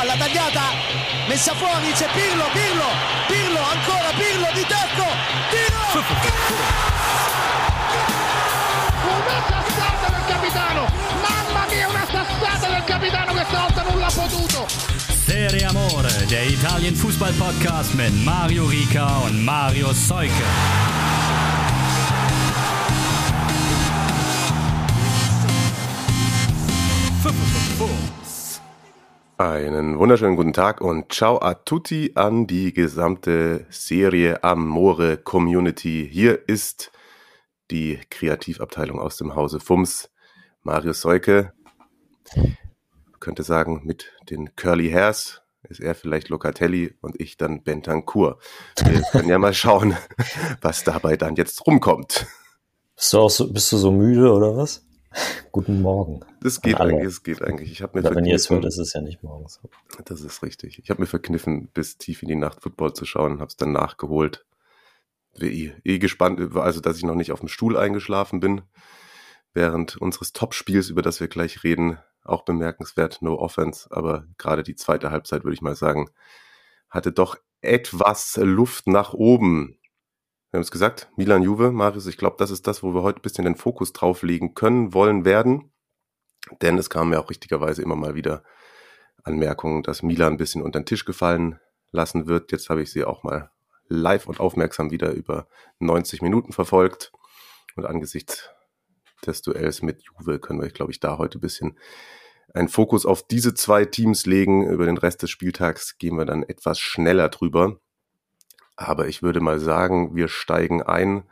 palla tagliata, messa fuori, c'è Pirlo, Pirlo, Pirlo, ancora Pirlo di tacco, tiro! Una sassata del capitano! Mamma mia, una sassata del capitano questa volta non l'ha potuto! Serie Amore, der Italien Fußball Podcast mit Mario Rica und Mario Seuke. Einen wunderschönen guten Tag und ciao a tutti an die gesamte Serie Amore Community. Hier ist die Kreativabteilung aus dem Hause FUMS. Mario Seuke, könnte sagen, mit den Curly Hairs ist er vielleicht Locatelli und ich dann Bentancur. Wir können ja mal schauen, was dabei dann jetzt rumkommt. Bist du auch so, bist du so müde oder was? Guten Morgen. Das geht eigentlich, das geht eigentlich. Ich habe mir Oder wenn ihr es hört, verkniffen, ist es ja nicht morgens. das ist richtig. Ich habe mir verkniffen, bis tief in die Nacht Football zu schauen, habe es dann nachgeholt. Eh, eh gespannt, also dass ich noch nicht auf dem Stuhl eingeschlafen bin während unseres Topspiels, über das wir gleich reden. Auch bemerkenswert, no offense, aber gerade die zweite Halbzeit, würde ich mal sagen, hatte doch etwas Luft nach oben. Wir haben es gesagt, Milan Juve, Marius, ich glaube, das ist das, wo wir heute ein bisschen den Fokus drauf legen können, wollen, werden. Denn es kamen ja auch richtigerweise immer mal wieder Anmerkungen, dass Milan ein bisschen unter den Tisch gefallen lassen wird. Jetzt habe ich sie auch mal live und aufmerksam wieder über 90 Minuten verfolgt. Und angesichts des Duells mit Juve können wir, glaube ich, da heute ein bisschen einen Fokus auf diese zwei Teams legen. Über den Rest des Spieltags gehen wir dann etwas schneller drüber. Aber ich würde mal sagen, wir steigen ein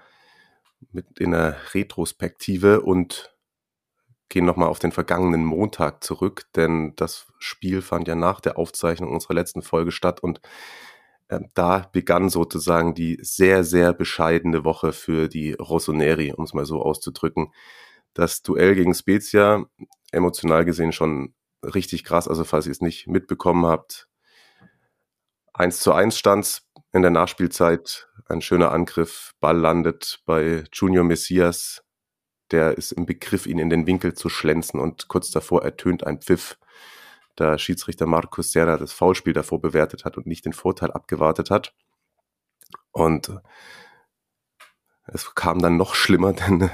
mit in einer Retrospektive und gehen nochmal auf den vergangenen Montag zurück, denn das Spiel fand ja nach der Aufzeichnung unserer letzten Folge statt und äh, da begann sozusagen die sehr, sehr bescheidene Woche für die Rossoneri, um es mal so auszudrücken. Das Duell gegen Spezia, emotional gesehen schon richtig krass, also falls ihr es nicht mitbekommen habt, 1 zu 1 stand's in der Nachspielzeit. Ein schöner Angriff. Ball landet bei Junior Messias. Der ist im Begriff, ihn in den Winkel zu schlänzen und kurz davor ertönt ein Pfiff, da Schiedsrichter Markus Serra das Foulspiel davor bewertet hat und nicht den Vorteil abgewartet hat. Und es kam dann noch schlimmer, denn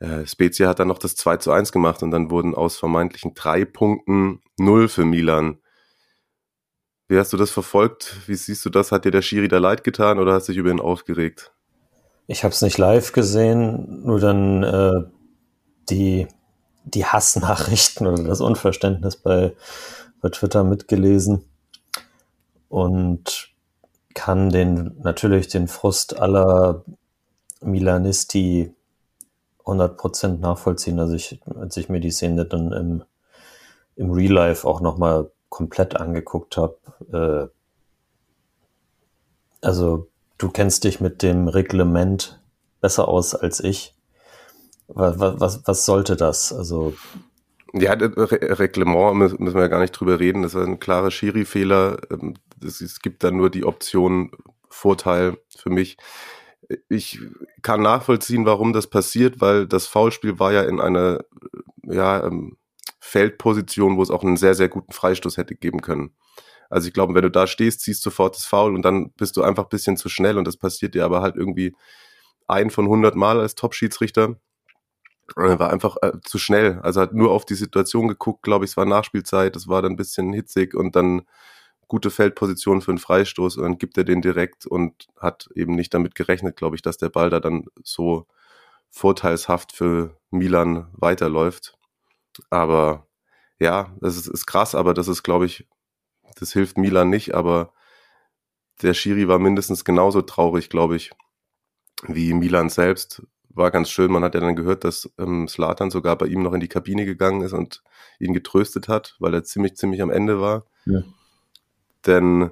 äh, Spezia hat dann noch das 2 zu 1 gemacht und dann wurden aus vermeintlichen drei Punkten null für Milan. Wie hast du das verfolgt? Wie siehst du das? Hat dir der Schiri da leid getan oder hast du dich über ihn aufgeregt? Ich habe es nicht live gesehen, nur dann äh, die, die Hassnachrichten oder das Unverständnis bei, bei Twitter mitgelesen und kann den natürlich den Frust aller Milanisti 100% nachvollziehen, als ich, als ich mir die Szene dann im, im Real Life auch nochmal komplett angeguckt habe. Äh, also du kennst dich mit dem Reglement besser aus als ich. Was, was, was sollte das? Also Ja, das Re Reglement mü- müssen wir gar nicht drüber reden. Das war ein klarer Schiri-Fehler. Ähm, Es gibt da nur die Option Vorteil für mich. Ich kann nachvollziehen, warum das passiert, weil das Foulspiel war ja in einer ja, ähm, Feldposition, wo es auch einen sehr, sehr guten Freistoß hätte geben können. Also ich glaube, wenn du da stehst, ziehst sofort das Foul und dann bist du einfach ein bisschen zu schnell und das passiert dir aber halt irgendwie ein von 100 Mal als Top-Schiedsrichter. Er war einfach äh, zu schnell. Also hat nur auf die Situation geguckt, glaube ich, es war Nachspielzeit, es war dann ein bisschen hitzig und dann gute Feldposition für einen Freistoß und dann gibt er den direkt und hat eben nicht damit gerechnet, glaube ich, dass der Ball da dann so vorteilshaft für Milan weiterläuft. Aber ja, das ist, ist krass, aber das ist, glaube ich, das hilft Milan nicht, aber der Schiri war mindestens genauso traurig, glaube ich, wie Milan selbst. War ganz schön, man hat ja dann gehört, dass ähm, Slatan sogar bei ihm noch in die Kabine gegangen ist und ihn getröstet hat, weil er ziemlich, ziemlich am Ende war. Ja. Denn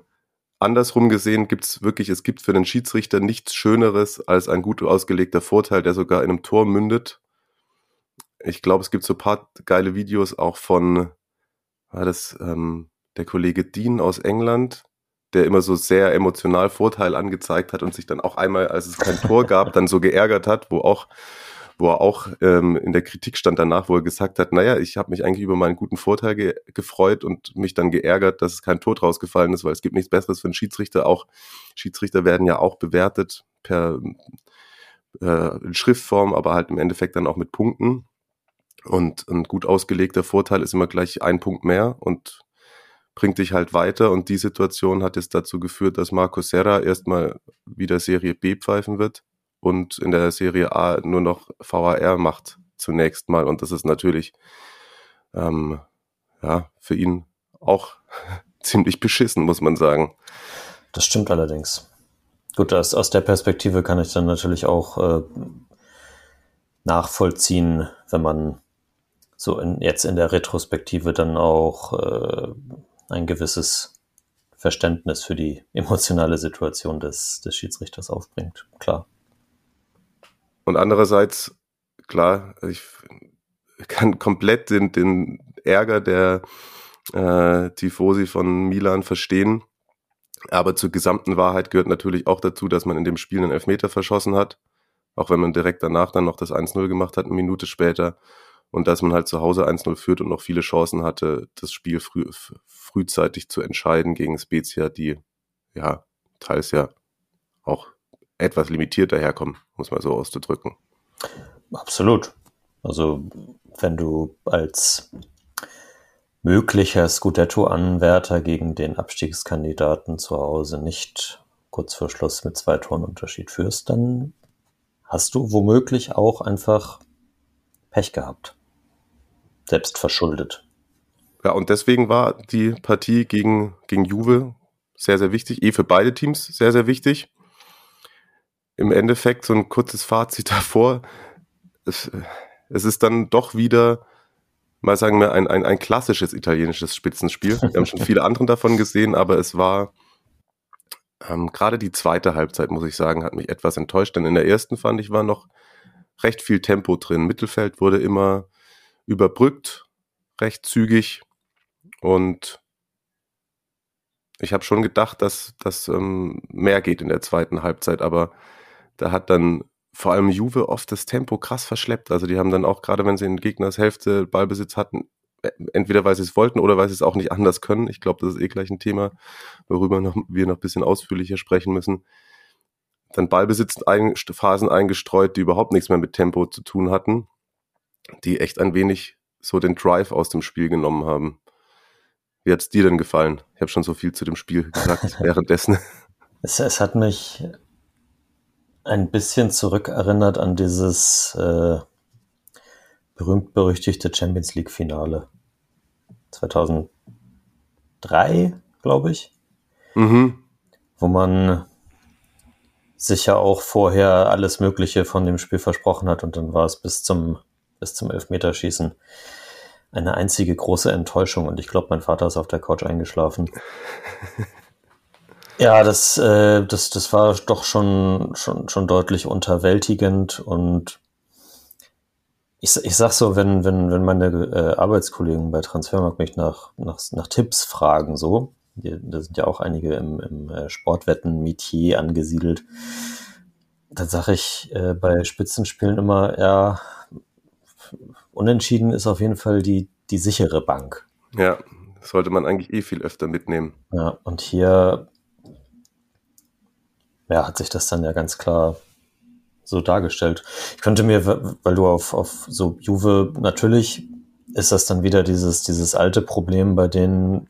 andersrum gesehen gibt es wirklich, es gibt für den Schiedsrichter nichts Schöneres als ein gut ausgelegter Vorteil, der sogar in einem Tor mündet. Ich glaube, es gibt so ein paar geile Videos auch von, war das ähm, der Kollege Dean aus England, der immer so sehr emotional Vorteil angezeigt hat und sich dann auch einmal, als es kein Tor gab, dann so geärgert hat, wo auch wo er auch ähm, in der Kritik stand danach, wo er gesagt hat, naja, ich habe mich eigentlich über meinen guten Vorteil ge gefreut und mich dann geärgert, dass es kein Tod rausgefallen ist, weil es gibt nichts Besseres für einen Schiedsrichter. Auch Schiedsrichter werden ja auch bewertet per äh, in Schriftform, aber halt im Endeffekt dann auch mit Punkten. Und ein gut ausgelegter Vorteil ist immer gleich ein Punkt mehr und bringt dich halt weiter. Und die Situation hat jetzt dazu geführt, dass Marco Serra erstmal wieder Serie B pfeifen wird und in der Serie A nur noch VAR macht zunächst mal. Und das ist natürlich ähm, ja für ihn auch ziemlich beschissen, muss man sagen. Das stimmt allerdings. Gut, aus, aus der Perspektive kann ich dann natürlich auch äh, nachvollziehen, wenn man so in, jetzt in der Retrospektive dann auch äh, ein gewisses Verständnis für die emotionale Situation des, des Schiedsrichters aufbringt. Klar. Und andererseits, klar, ich kann komplett den, den Ärger der äh, Tifosi von Milan verstehen. Aber zur gesamten Wahrheit gehört natürlich auch dazu, dass man in dem Spiel einen Elfmeter verschossen hat. Auch wenn man direkt danach dann noch das 1-0 gemacht hat, eine Minute später und dass man halt zu Hause 1-0 führt und noch viele Chancen hatte, das Spiel früh, frühzeitig zu entscheiden gegen Spezia, die ja teils ja auch etwas limitiert daherkommen, muss man so auszudrücken. Absolut. Also wenn du als möglicher Scudetto-Anwärter gegen den Abstiegskandidaten zu Hause nicht kurz vor Schluss mit zwei Toren Unterschied führst, dann hast du womöglich auch einfach Pech gehabt. Selbst verschuldet. Ja, und deswegen war die Partie gegen, gegen Juve sehr, sehr wichtig. Eh für beide Teams sehr, sehr wichtig. Im Endeffekt so ein kurzes Fazit davor. Es, es ist dann doch wieder, mal sagen wir, ein, ein, ein klassisches italienisches Spitzenspiel. Wir haben schon viele andere davon gesehen, aber es war ähm, gerade die zweite Halbzeit, muss ich sagen, hat mich etwas enttäuscht. Denn in der ersten fand ich, war noch recht viel Tempo drin. Mittelfeld wurde immer überbrückt, recht zügig. Und ich habe schon gedacht, dass das ähm, mehr geht in der zweiten Halbzeit, aber da hat dann vor allem Juve oft das Tempo krass verschleppt. Also die haben dann auch, gerade wenn sie in Gegners Hälfte Ballbesitz hatten, äh, entweder weil sie es wollten oder weil sie es auch nicht anders können. Ich glaube, das ist eh gleich ein Thema, worüber noch, wir noch ein bisschen ausführlicher sprechen müssen dann Ballbesitzphasen eingestreut, die überhaupt nichts mehr mit Tempo zu tun hatten, die echt ein wenig so den Drive aus dem Spiel genommen haben. Wie hat es dir denn gefallen? Ich habe schon so viel zu dem Spiel gesagt währenddessen. Es, es, hat mich ein bisschen zurückerinnert an dieses äh, berühmt-berüchtigte Champions League-Finale. 2003, glaube ich. Mhm. Wo man sich ja auch vorher alles Mögliche von dem Spiel versprochen hat und dann war es bis zum, bis zum Elfmeterschießen eine einzige große Enttäuschung und ich glaube, mein Vater ist auf der Couch eingeschlafen. ja, das, äh, das, das war doch schon, schon, schon deutlich unterwältigend und ich, ich sag so, wenn, wenn, wenn meine äh, Arbeitskollegen bei Transfermarkt mich nach, nach, nach Tipps fragen, so, da sind ja auch einige im, im äh, Sportwetten-Metier angesiedelt. Da sage ich äh, bei Spitzenspielen immer, ja, unentschieden ist auf jeden Fall die, die sichere Bank. Ja, sollte man eigentlich eh viel öfter mitnehmen. Ja, und hier ja, hat sich das dann ja ganz klar so dargestellt. Ich könnte mir, weil du auf, auf so Juve, natürlich ist das dann wieder dieses, dieses alte Problem, bei denen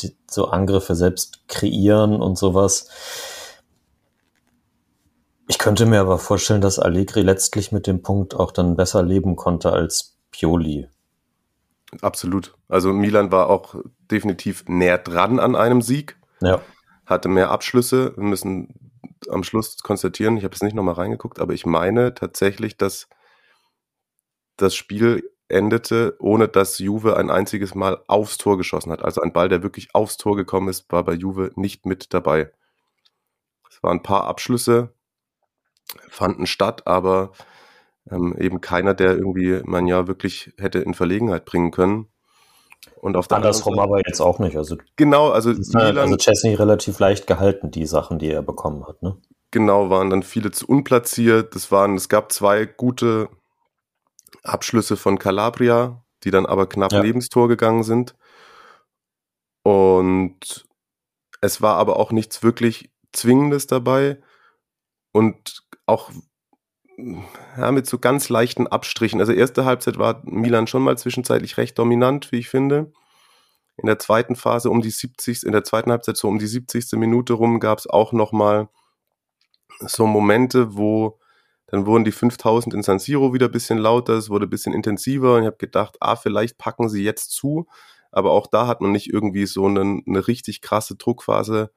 die, so Angriffe selbst kreieren und sowas. Ich könnte mir aber vorstellen, dass Allegri letztlich mit dem Punkt auch dann besser leben konnte als Pioli. Absolut. Also Milan war auch definitiv näher dran an einem Sieg. Ja. Hatte mehr Abschlüsse. Wir müssen am Schluss konstatieren, ich habe jetzt nicht nochmal reingeguckt, aber ich meine tatsächlich, dass das Spiel endete, ohne dass Juve ein einziges Mal aufs Tor geschossen hat. Also ein Ball, der wirklich aufs Tor gekommen ist, war bei Juve nicht mit dabei. Es waren ein paar Abschlüsse, fanden statt, aber ähm, eben keiner, der irgendwie man ja wirklich hätte in Verlegenheit bringen können. Und auf der Andersrum Seite, aber jetzt auch nicht. Also genau, also Milan, also Chesney relativ leicht gehalten, die Sachen, die er bekommen hat. Ne? Genau, waren dann viele zu unplatziert. Es waren, es gab zwei gute Abschlüsse von Calabria, die dann aber knapp Ja. neben das Tor gegangen sind. Und es war aber auch nichts wirklich Zwingendes dabei und auch ja, mit so ganz leichten Abstrichen. Also erste Halbzeit war Milan schon mal zwischenzeitlich recht dominant, wie ich finde. In der zweiten Phase um die 70. in der zweiten Halbzeit so um die 70. Minute rum gab es auch noch mal so Momente, wo dann wurden die 5000 in San Siro wieder ein bisschen lauter, es wurde ein bisschen intensiver und ich habe gedacht, ah, vielleicht packen sie jetzt zu, aber auch da hat man nicht irgendwie so eine, eine richtig krasse Druckphase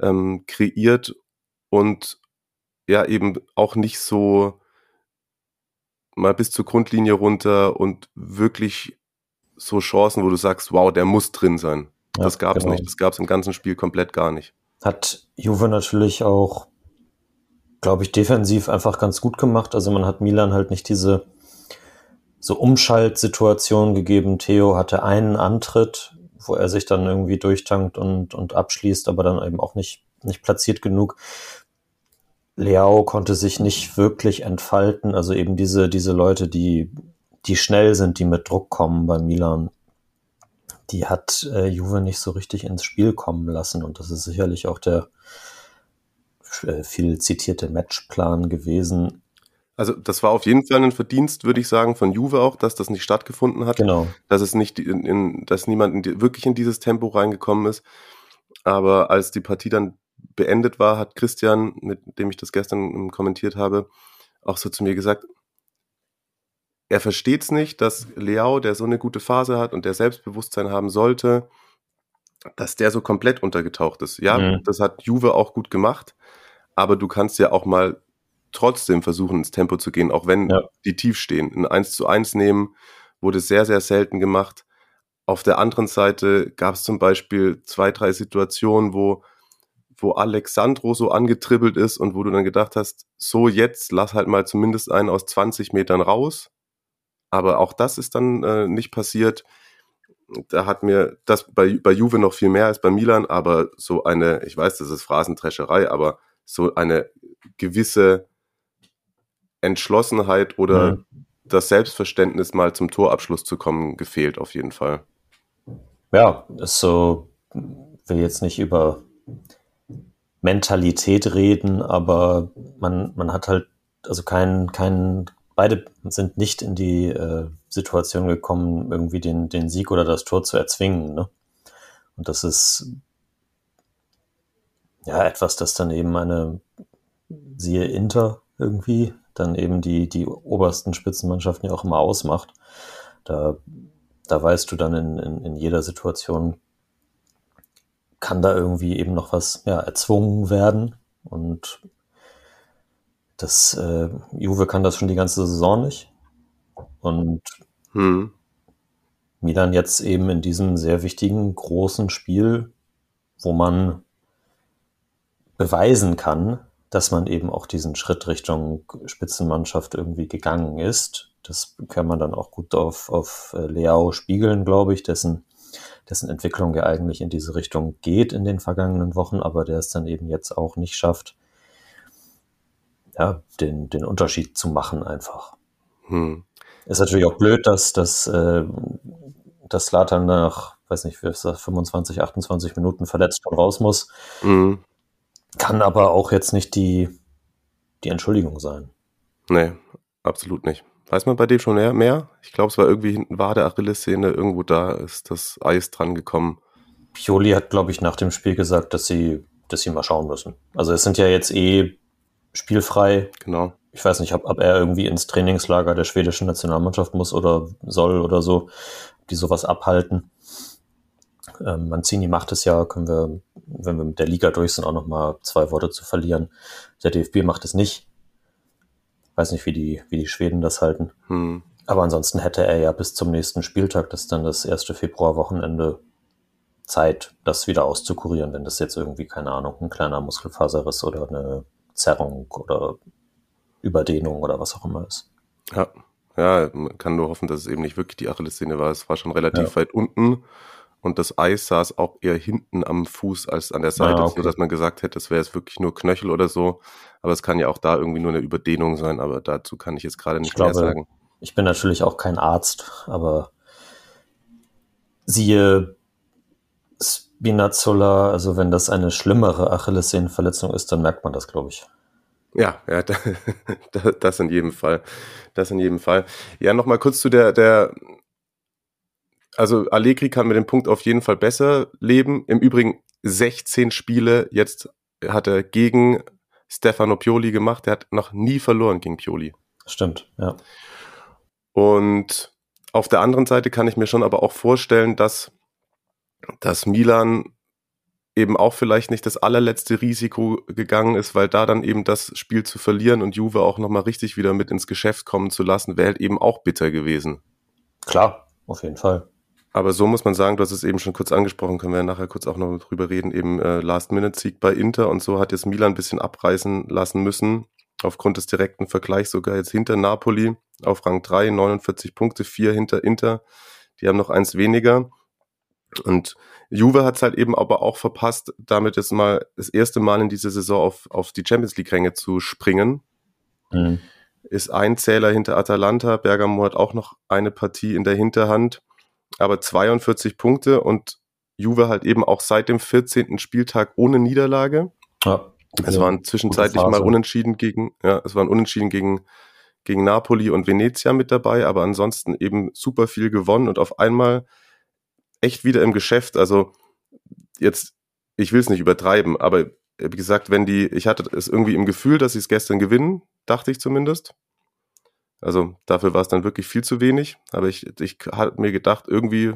ähm, kreiert und ja eben auch nicht so mal bis zur Grundlinie runter und wirklich so Chancen, wo du sagst, wow, der muss drin sein. Ja, das gab es genau. nicht. Das gab es im ganzen Spiel komplett gar nicht. Hat Juve natürlich auch, glaube ich, defensiv einfach ganz gut gemacht. Also man hat Milan halt nicht diese so Umschaltsituation gegeben. Theo hatte einen Antritt, wo er sich dann irgendwie durchtankt und, und abschließt, aber dann eben auch nicht, nicht platziert genug. Leao konnte sich nicht wirklich entfalten. Also eben diese, diese Leute, die, die schnell sind, die mit Druck kommen bei Milan, die hat äh, Juve nicht so richtig ins Spiel kommen lassen. Und das ist sicherlich auch der äh, viel zitierte Matchplan gewesen. Also das war auf jeden Fall ein Verdienst, würde ich sagen, von Juve auch, dass das nicht stattgefunden hat. Genau. dass es nicht in, in dass niemand in die, wirklich in dieses Tempo reingekommen ist. Aber als die Partie dann beendet war, hat Christian, mit dem ich das gestern kommentiert habe, auch so zu mir gesagt, er versteht es nicht, dass Leao, der so eine gute Phase hat und der Selbstbewusstsein haben sollte, dass der so komplett untergetaucht ist. Ja, Mhm. das hat Juve auch gut gemacht, aber du kannst ja auch mal trotzdem versuchen, ins Tempo zu gehen, auch wenn Ja. die tief stehen. Ein 1 zu 1 nehmen wurde sehr, sehr selten gemacht. Auf der anderen Seite gab es zum Beispiel zwei, drei Situationen, wo, wo Alexandro so angetribbelt ist und wo du dann gedacht hast, so jetzt lass halt mal zumindest einen aus 20 Metern raus. Aber auch das ist dann äh, nicht passiert. Da hat mir das bei, bei Juve noch viel mehr als bei Milan, aber so eine, ich weiß, das ist Phrasendrescherei, aber so eine gewisse Entschlossenheit oder Mhm. das Selbstverständnis mal zum Torabschluss zu kommen, gefehlt auf jeden Fall. Ja, ist so, will jetzt nicht über Mentalität reden, aber man, man hat halt, also kein, kein, beide sind nicht in die äh, Situation gekommen, irgendwie den, den Sieg oder das Tor zu erzwingen. Ne? Und das ist ja etwas, das dann eben eine, siehe Inter irgendwie, dann eben die, die obersten Spitzenmannschaften ja auch immer ausmacht. Da, da weißt du dann in, in, in jeder Situation, kann da irgendwie eben noch was ja, erzwungen werden. Und das äh, Juve kann das schon die ganze Saison nicht. Und Hm. Milan jetzt eben in diesem sehr wichtigen, großen Spiel, wo man beweisen kann, dass man eben auch diesen Schritt Richtung Spitzenmannschaft irgendwie gegangen ist. Das kann man dann auch gut auf, auf äh, Leao spiegeln, glaube ich, dessen, dessen Entwicklung ja eigentlich in diese Richtung geht in den vergangenen Wochen, aber der es dann eben jetzt auch nicht schafft, ja, den, den Unterschied zu machen einfach. Hm. Ist natürlich auch blöd, dass, dass, äh, dass Slatan nach, weiß nicht, wie ist das, 25, 28 Minuten verletzt schon raus muss. Hm. Kann aber auch jetzt nicht die, die Entschuldigung sein. Nee, absolut nicht. Weiß man bei dem schon mehr? Ich glaube, es war irgendwie hinten war der Achillessehne, irgendwo da ist das Eis dran gekommen. Pioli hat, glaube ich, nach dem Spiel gesagt, dass sie, dass sie mal schauen müssen. Also es sind ja jetzt eh spielfrei. Genau. Ich weiß nicht, ob, ob er irgendwie ins Trainingslager der schwedischen Nationalmannschaft muss oder soll oder so, die sowas abhalten. Ähm, Mancini macht es ja, können wir, wenn wir mit der Liga durch sind, auch noch mal zwei Worte zu verlieren. Der DFB macht es nicht. Weiß nicht, wie die, wie die Schweden das halten. Hm. Aber ansonsten hätte er ja bis zum nächsten Spieltag, das ist dann das erste Februarwochenende, Zeit, das wieder auszukurieren, wenn das jetzt irgendwie, keine Ahnung, ein kleiner Muskelfaserriss oder eine Zerrung oder Überdehnung oder was auch immer ist. Ja. Ja, man kann nur hoffen, dass es eben nicht wirklich die Achillessehne war. Es war schon relativ Ja. weit unten und das Eis saß auch eher hinten am Fuß als an der Seite, Ah, okay. sodass man gesagt hätte, es wäre jetzt wirklich nur Knöchel oder so. Aber es kann ja auch da irgendwie nur eine Überdehnung sein, aber dazu kann ich jetzt gerade nicht glaube, mehr sagen. Ich bin natürlich auch kein Arzt, aber siehe Spinazzola, also wenn das eine schlimmere Achillessehnenverletzung ist, dann merkt man das, glaube ich. Ja, ja, das in jedem Fall. Das in jedem Fall. Ja, nochmal kurz zu der, der, also Allegri kann mit dem Punkt auf jeden Fall besser leben. Im Übrigen 16 Spiele jetzt hat er gegen Stefano Pioli gemacht. Er hat noch nie verloren gegen Pioli. Stimmt, ja. Und auf der anderen Seite kann ich mir schon aber auch vorstellen, dass, dass Milan eben auch vielleicht nicht das allerletzte Risiko gegangen ist, weil da dann eben das Spiel zu verlieren und Juve auch nochmal richtig wieder mit ins Geschäft kommen zu lassen, wäre halt eben auch bitter gewesen. Klar, auf jeden Fall. Aber so muss man sagen, du hast es eben schon kurz angesprochen, können wir ja nachher kurz auch noch drüber reden, eben äh, Last-Minute-Sieg bei Inter und so hat jetzt Milan ein bisschen abreißen lassen müssen, aufgrund des direkten Vergleichs sogar jetzt hinter Napoli auf Rang 3, 49 Punkte, vier hinter Inter, die haben noch eins weniger. Und Juve hat es halt eben aber auch verpasst, damit jetzt mal das erste Mal in dieser Saison auf, auf die Champions League-Ränge zu springen. Mhm. Ist ein Zähler hinter Atalanta, Bergamo hat auch noch eine Partie in der Hinterhand aber 42 Punkte und Juve halt eben auch seit dem 14. Spieltag ohne Niederlage. Ja, es waren zwischenzeitlich mal unentschieden gegen, ja, es waren unentschieden gegen, gegen Napoli und Venezia mit dabei, aber ansonsten eben super viel gewonnen und auf einmal echt wieder im Geschäft. Also jetzt, ich will es nicht übertreiben, aber wie gesagt, wenn die, ich hatte es irgendwie im Gefühl, dass sie es gestern gewinnen, dachte ich zumindest. Also dafür war es dann wirklich viel zu wenig. Aber ich, ich hatte mir gedacht, irgendwie,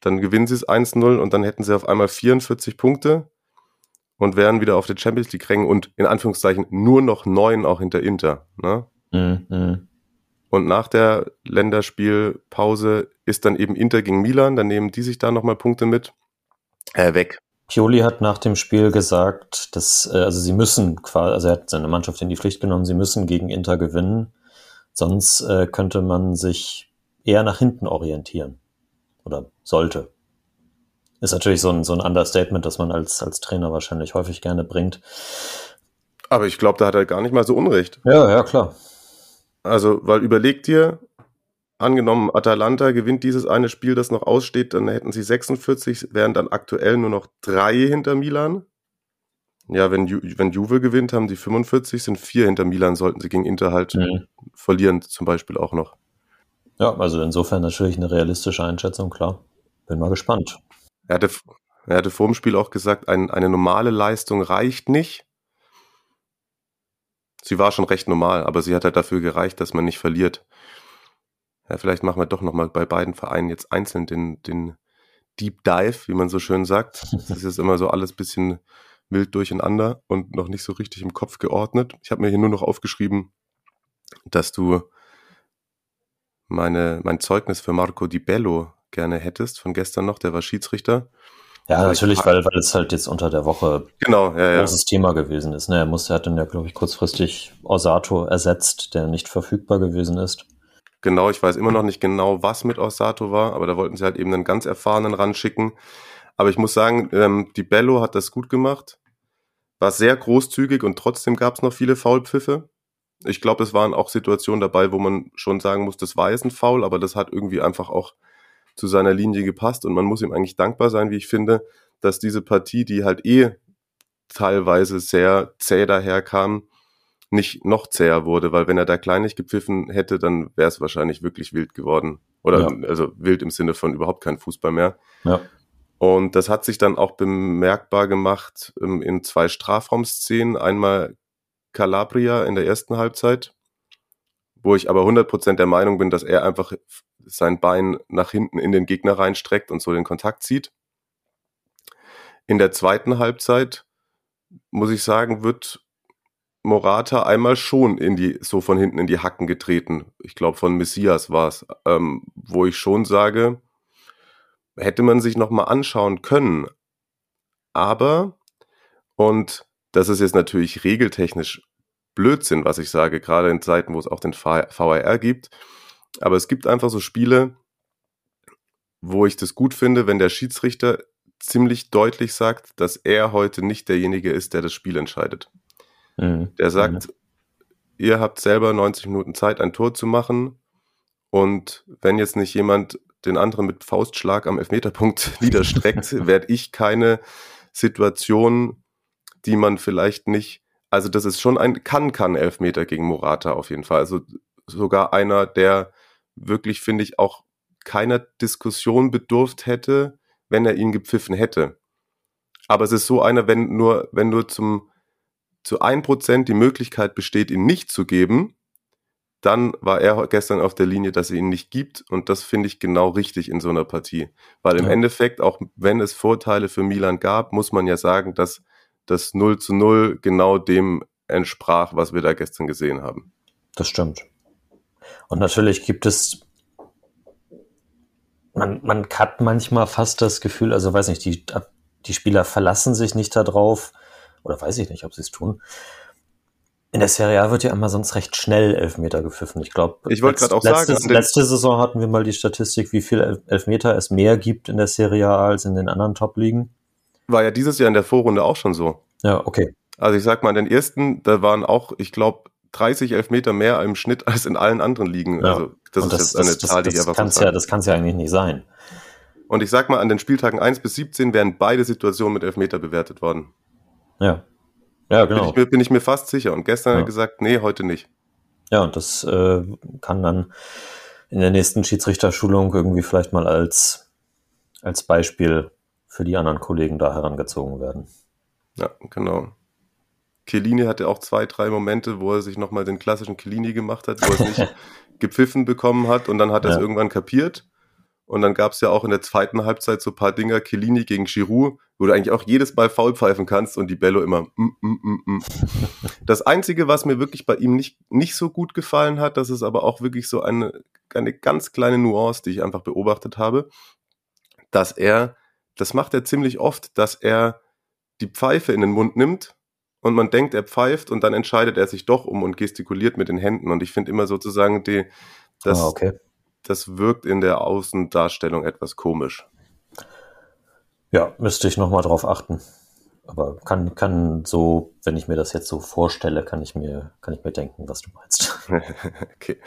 dann gewinnen sie es 1-0 und dann hätten sie auf einmal 44 Punkte und wären wieder auf der Champions League rängen und in Anführungszeichen nur noch neun auch hinter Inter. Ne? Mhm. Und nach der Länderspielpause ist dann eben Inter gegen Milan, dann nehmen die sich da nochmal Punkte mit. Äh, weg. Pioli hat nach dem Spiel gesagt, dass, äh, also sie müssen quasi, also er hat seine Mannschaft in die Pflicht genommen, sie müssen gegen Inter gewinnen. Sonst äh, könnte man sich eher nach hinten orientieren. Oder sollte. Ist natürlich so ein, so ein Understatement, das man als, als Trainer wahrscheinlich häufig gerne bringt. Aber ich glaube, da hat er gar nicht mal so Unrecht. Ja, ja, klar. Also, weil überleg dir, angenommen, Atalanta gewinnt dieses eine Spiel, das noch aussteht, dann hätten sie 46, wären dann aktuell nur noch drei hinter Milan. Ja, wenn, Ju wenn Juve gewinnt, haben die 45, sind vier hinter Milan, sollten sie gegen Inter halt mhm. verlieren, zum Beispiel auch noch. Ja, also insofern natürlich eine realistische Einschätzung, klar. Bin mal gespannt. Er hatte, er hatte vor dem Spiel auch gesagt, ein, eine normale Leistung reicht nicht. Sie war schon recht normal, aber sie hat halt dafür gereicht, dass man nicht verliert. Ja, vielleicht machen wir doch nochmal bei beiden Vereinen jetzt einzeln den, den Deep Dive, wie man so schön sagt. Das ist immer so alles bisschen wild durcheinander und noch nicht so richtig im Kopf geordnet. Ich habe mir hier nur noch aufgeschrieben, dass du meine, mein Zeugnis für Marco Di Bello gerne hättest von gestern noch, der war Schiedsrichter. Ja, natürlich, weil, weil es halt jetzt unter der Woche genau, ja, ein großes ja. Thema gewesen ist. Ne? Er, muss, er hat dann ja, glaube ich, kurzfristig Osato ersetzt, der nicht verfügbar gewesen ist. Genau, ich weiß immer noch nicht genau, was mit Osato war, aber da wollten sie halt eben einen ganz erfahrenen ranschicken. Aber ich muss sagen, ähm, die Bello hat das gut gemacht, war sehr großzügig und trotzdem gab es noch viele Foulpfiffe. Ich glaube, es waren auch Situationen dabei, wo man schon sagen muss, das war jetzt ein Foul, aber das hat irgendwie einfach auch zu seiner Linie gepasst und man muss ihm eigentlich dankbar sein, wie ich finde, dass diese Partie, die halt eh teilweise sehr zäh daherkam, nicht noch zäher wurde, weil wenn er da kleinlich gepfiffen hätte, dann wäre es wahrscheinlich wirklich wild geworden. Oder ja. also wild im Sinne von überhaupt kein Fußball mehr. Ja. Und das hat sich dann auch bemerkbar gemacht ähm, in zwei Strafraumszenen. Einmal Calabria in der ersten Halbzeit, wo ich aber 100% der Meinung bin, dass er einfach sein Bein nach hinten in den Gegner reinstreckt und so den Kontakt zieht. In der zweiten Halbzeit, muss ich sagen, wird Morata einmal schon in die, so von hinten in die Hacken getreten. Ich glaube, von Messias war es, ähm, wo ich schon sage, hätte man sich nochmal anschauen können. Aber, und das ist jetzt natürlich regeltechnisch Blödsinn, was ich sage, gerade in Zeiten, wo es auch den VAR gibt. Aber es gibt einfach so Spiele, wo ich das gut finde, wenn der Schiedsrichter ziemlich deutlich sagt, dass er heute nicht derjenige ist, der das Spiel entscheidet. Mhm. Der sagt, mhm. ihr habt selber 90 Minuten Zeit, ein Tor zu machen. Und wenn jetzt nicht jemand den anderen mit Faustschlag am Elfmeterpunkt niederstreckt, werde ich keine Situation, die man vielleicht nicht, also das ist schon ein kann-kann Elfmeter gegen Morata auf jeden Fall. Also sogar einer, der wirklich, finde ich, auch keiner Diskussion bedurft hätte, wenn er ihn gepfiffen hätte. Aber es ist so einer, wenn nur, wenn nur zum, zu ein Prozent die Möglichkeit besteht, ihn nicht zu geben, dann war er gestern auf der Linie, dass er ihn nicht gibt. Und das finde ich genau richtig in so einer Partie. Weil im ja. Endeffekt, auch wenn es Vorteile für Milan gab, muss man ja sagen, dass das 0 zu 0 genau dem entsprach, was wir da gestern gesehen haben. Das stimmt. Und natürlich gibt es, man, man hat manchmal fast das Gefühl, also weiß nicht, die, die Spieler verlassen sich nicht darauf, oder weiß ich nicht, ob sie es tun, in der Serie A wird ja immer sonst recht schnell Elfmeter gepfiffen. Ich glaube, ich wollte gerade auch letzte, sagen, letzte Saison hatten wir mal die Statistik, wie viel Elfmeter es mehr gibt in der Serie A als in den anderen Top-Ligen. War ja dieses Jahr in der Vorrunde auch schon so. Ja, okay. Also ich sag mal, in den ersten, da waren auch, ich glaube, 30 Elfmeter mehr im Schnitt als in allen anderen Ligen. Ja. Also das Und ist das, jetzt eine das, Zahl, die das, das kann's ja, Das kann es ja eigentlich nicht sein. Und ich sag mal, an den Spieltagen 1 bis 17 wären beide Situationen mit Elfmeter bewertet worden. Ja. Ja, genau. Bin ich mir, bin ich mir fast sicher. Und gestern ja. hat er gesagt, nee, heute nicht. Ja, und das äh, kann dann in der nächsten Schiedsrichterschulung irgendwie vielleicht mal als, als Beispiel für die anderen Kollegen da herangezogen werden. Ja, genau. Chiellini hatte auch zwei, drei Momente, wo er sich nochmal den klassischen Chiellini gemacht hat, wo er es nicht gepfiffen bekommen hat und dann hat er es irgendwann kapiert und dann gab es ja auch in der zweiten Halbzeit so ein paar Dinger, Kellini gegen Giroud, wo du eigentlich auch jedes Mal faul pfeifen kannst und die Bello immer mm, mm, mm, mm. Das Einzige, was mir wirklich bei ihm nicht, nicht so gut gefallen hat, das ist aber auch wirklich so eine, eine ganz kleine Nuance, die ich einfach beobachtet habe, dass er, das macht er ziemlich oft, dass er die Pfeife in den Mund nimmt und man denkt, er pfeift und dann entscheidet er sich doch um und gestikuliert mit den Händen. Und ich finde immer sozusagen die, das, ah, okay das wirkt in der Außendarstellung etwas komisch. Ja, müsste ich nochmal drauf achten. Aber kann, kann so, wenn ich mir das jetzt so vorstelle, kann ich mir, kann ich mir denken, was du meinst. okay.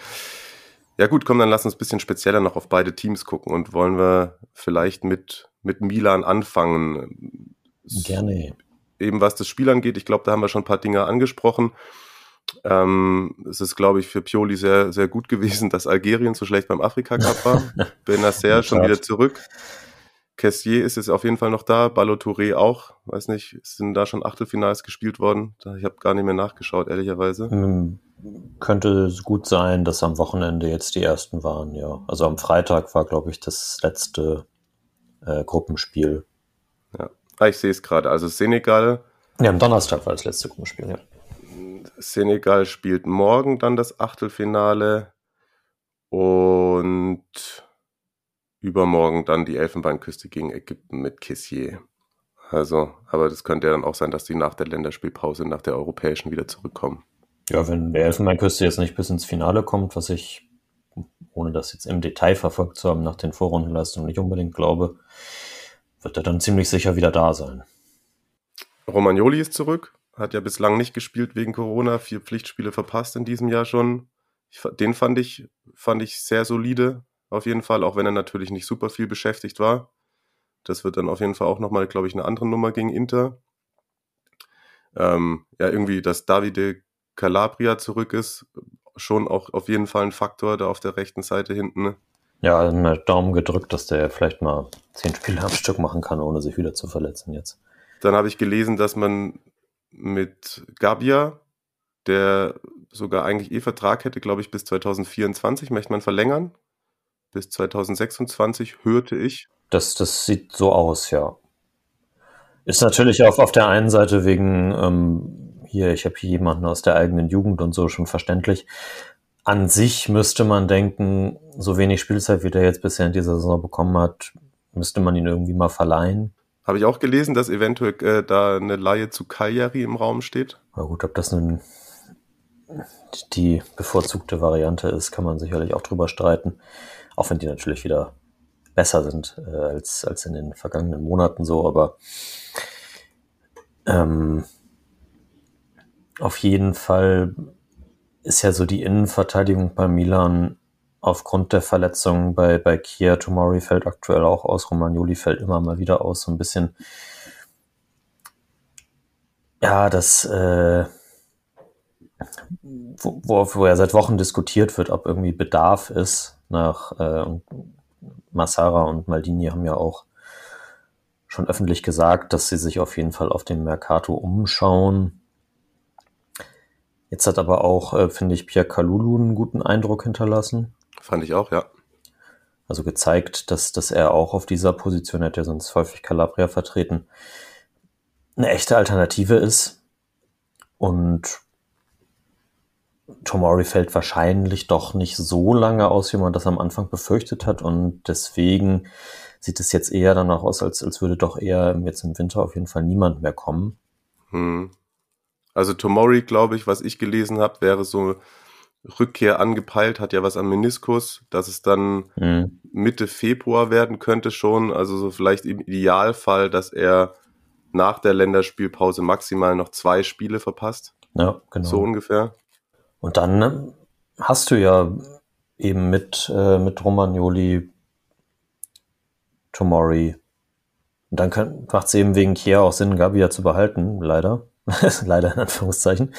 Ja gut, komm, dann lass uns ein bisschen spezieller noch auf beide Teams gucken und wollen wir vielleicht mit, mit Milan anfangen. Gerne. Eben was das Spiel angeht, ich glaube, da haben wir schon ein paar Dinge angesprochen. Ähm, es ist, glaube ich, für Pioli sehr, sehr gut gewesen, dass Algerien so schlecht beim Afrika Cup war. Benacer schon wieder zurück. Kessier ist jetzt auf jeden Fall noch da, Balotouré auch. Weiß nicht, sind da schon Achtelfinals gespielt worden? Ich habe gar nicht mehr nachgeschaut, ehrlicherweise. Hm, könnte gut sein, dass am Wochenende jetzt die ersten waren, ja. Also am Freitag war, glaube ich, das letzte äh, Gruppenspiel. Ja, ah, ich sehe es gerade. Also Senegal. Ja, am Donnerstag war das letzte Gruppenspiel, ja. Senegal spielt morgen dann das Achtelfinale und übermorgen dann die Elfenbeinküste gegen Ägypten mit Kessier. Also, aber das könnte ja dann auch sein, dass die nach der Länderspielpause, nach der europäischen wieder zurückkommen. Ja, wenn der Elfenbeinküste jetzt nicht bis ins Finale kommt, was ich, ohne das jetzt im Detail verfolgt zu haben, nach den Vorrundenleistungen nicht unbedingt glaube, wird er dann ziemlich sicher wieder da sein. Romagnoli ist zurück hat ja bislang nicht gespielt wegen Corona, vier Pflichtspiele verpasst in diesem Jahr schon. Ich, den fand ich, fand ich sehr solide, auf jeden Fall, auch wenn er natürlich nicht super viel beschäftigt war. Das wird dann auf jeden Fall auch nochmal, glaube ich, eine andere Nummer gegen Inter. Ähm, ja, irgendwie, dass Davide Calabria zurück ist, schon auch auf jeden Fall ein Faktor da auf der rechten Seite hinten. Ja, mal Daumen gedrückt, dass der vielleicht mal zehn Spiele am Stück machen kann, ohne sich wieder zu verletzen jetzt. Dann habe ich gelesen, dass man mit Gabia, der sogar eigentlich eh Vertrag hätte, glaube ich, bis 2024 möchte man verlängern. Bis 2026 hörte ich. Das, das sieht so aus, ja. Ist natürlich auch auf der einen Seite wegen, ähm, hier, ich habe hier jemanden aus der eigenen Jugend und so schon verständlich. An sich müsste man denken, so wenig Spielzeit, wie der jetzt bisher in dieser Saison bekommen hat, müsste man ihn irgendwie mal verleihen. Habe ich auch gelesen, dass eventuell äh, da eine Laie zu Cagliari im Raum steht. Na gut, ob das nun die bevorzugte Variante ist, kann man sicherlich auch drüber streiten. Auch wenn die natürlich wieder besser sind äh, als, als in den vergangenen Monaten so, aber ähm, auf jeden Fall ist ja so die Innenverteidigung bei Milan aufgrund der Verletzungen bei, bei Kia Tomori fällt aktuell auch aus, Romagnoli fällt immer mal wieder aus, so ein bisschen. Ja, das, äh, wo, wo ja seit Wochen diskutiert wird, ob irgendwie Bedarf ist nach äh, Massara und Maldini haben ja auch schon öffentlich gesagt, dass sie sich auf jeden Fall auf dem Mercato umschauen. Jetzt hat aber auch, äh, finde ich, Pierre Kalulu einen guten Eindruck hinterlassen. Fand ich auch, ja. Also gezeigt, dass, dass er auch auf dieser Position, hat ja sonst häufig Calabria vertreten, eine echte Alternative ist. Und Tomori fällt wahrscheinlich doch nicht so lange aus, wie man das am Anfang befürchtet hat. Und deswegen sieht es jetzt eher danach aus, als, als würde doch eher jetzt im Winter auf jeden Fall niemand mehr kommen. Hm. Also Tomori, glaube ich, was ich gelesen habe, wäre so Rückkehr angepeilt, hat ja was am Meniskus, dass es dann mhm. Mitte Februar werden könnte schon. Also so vielleicht im Idealfall, dass er nach der Länderspielpause maximal noch zwei Spiele verpasst. Ja, genau. So ungefähr. Und dann ne, hast du ja eben mit, äh, mit Romagnoli, Tomori. Und dann macht es eben wegen Kia auch Sinn, Gabia zu behalten, leider. leider in Anführungszeichen.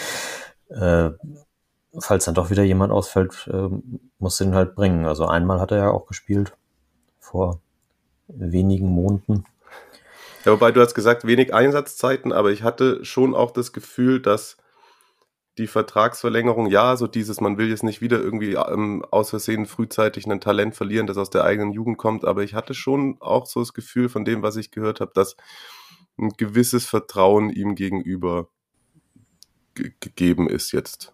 Äh, falls dann doch wieder jemand ausfällt, äh, muss den halt bringen. Also einmal hat er ja auch gespielt vor wenigen Monaten. Ja, wobei du hast gesagt, wenig Einsatzzeiten, aber ich hatte schon auch das Gefühl, dass die Vertragsverlängerung, ja, so dieses, man will jetzt nicht wieder irgendwie ähm, aus Versehen frühzeitig ein Talent verlieren, das aus der eigenen Jugend kommt, aber ich hatte schon auch so das Gefühl von dem, was ich gehört habe, dass ein gewisses Vertrauen ihm gegenüber gegeben ist jetzt.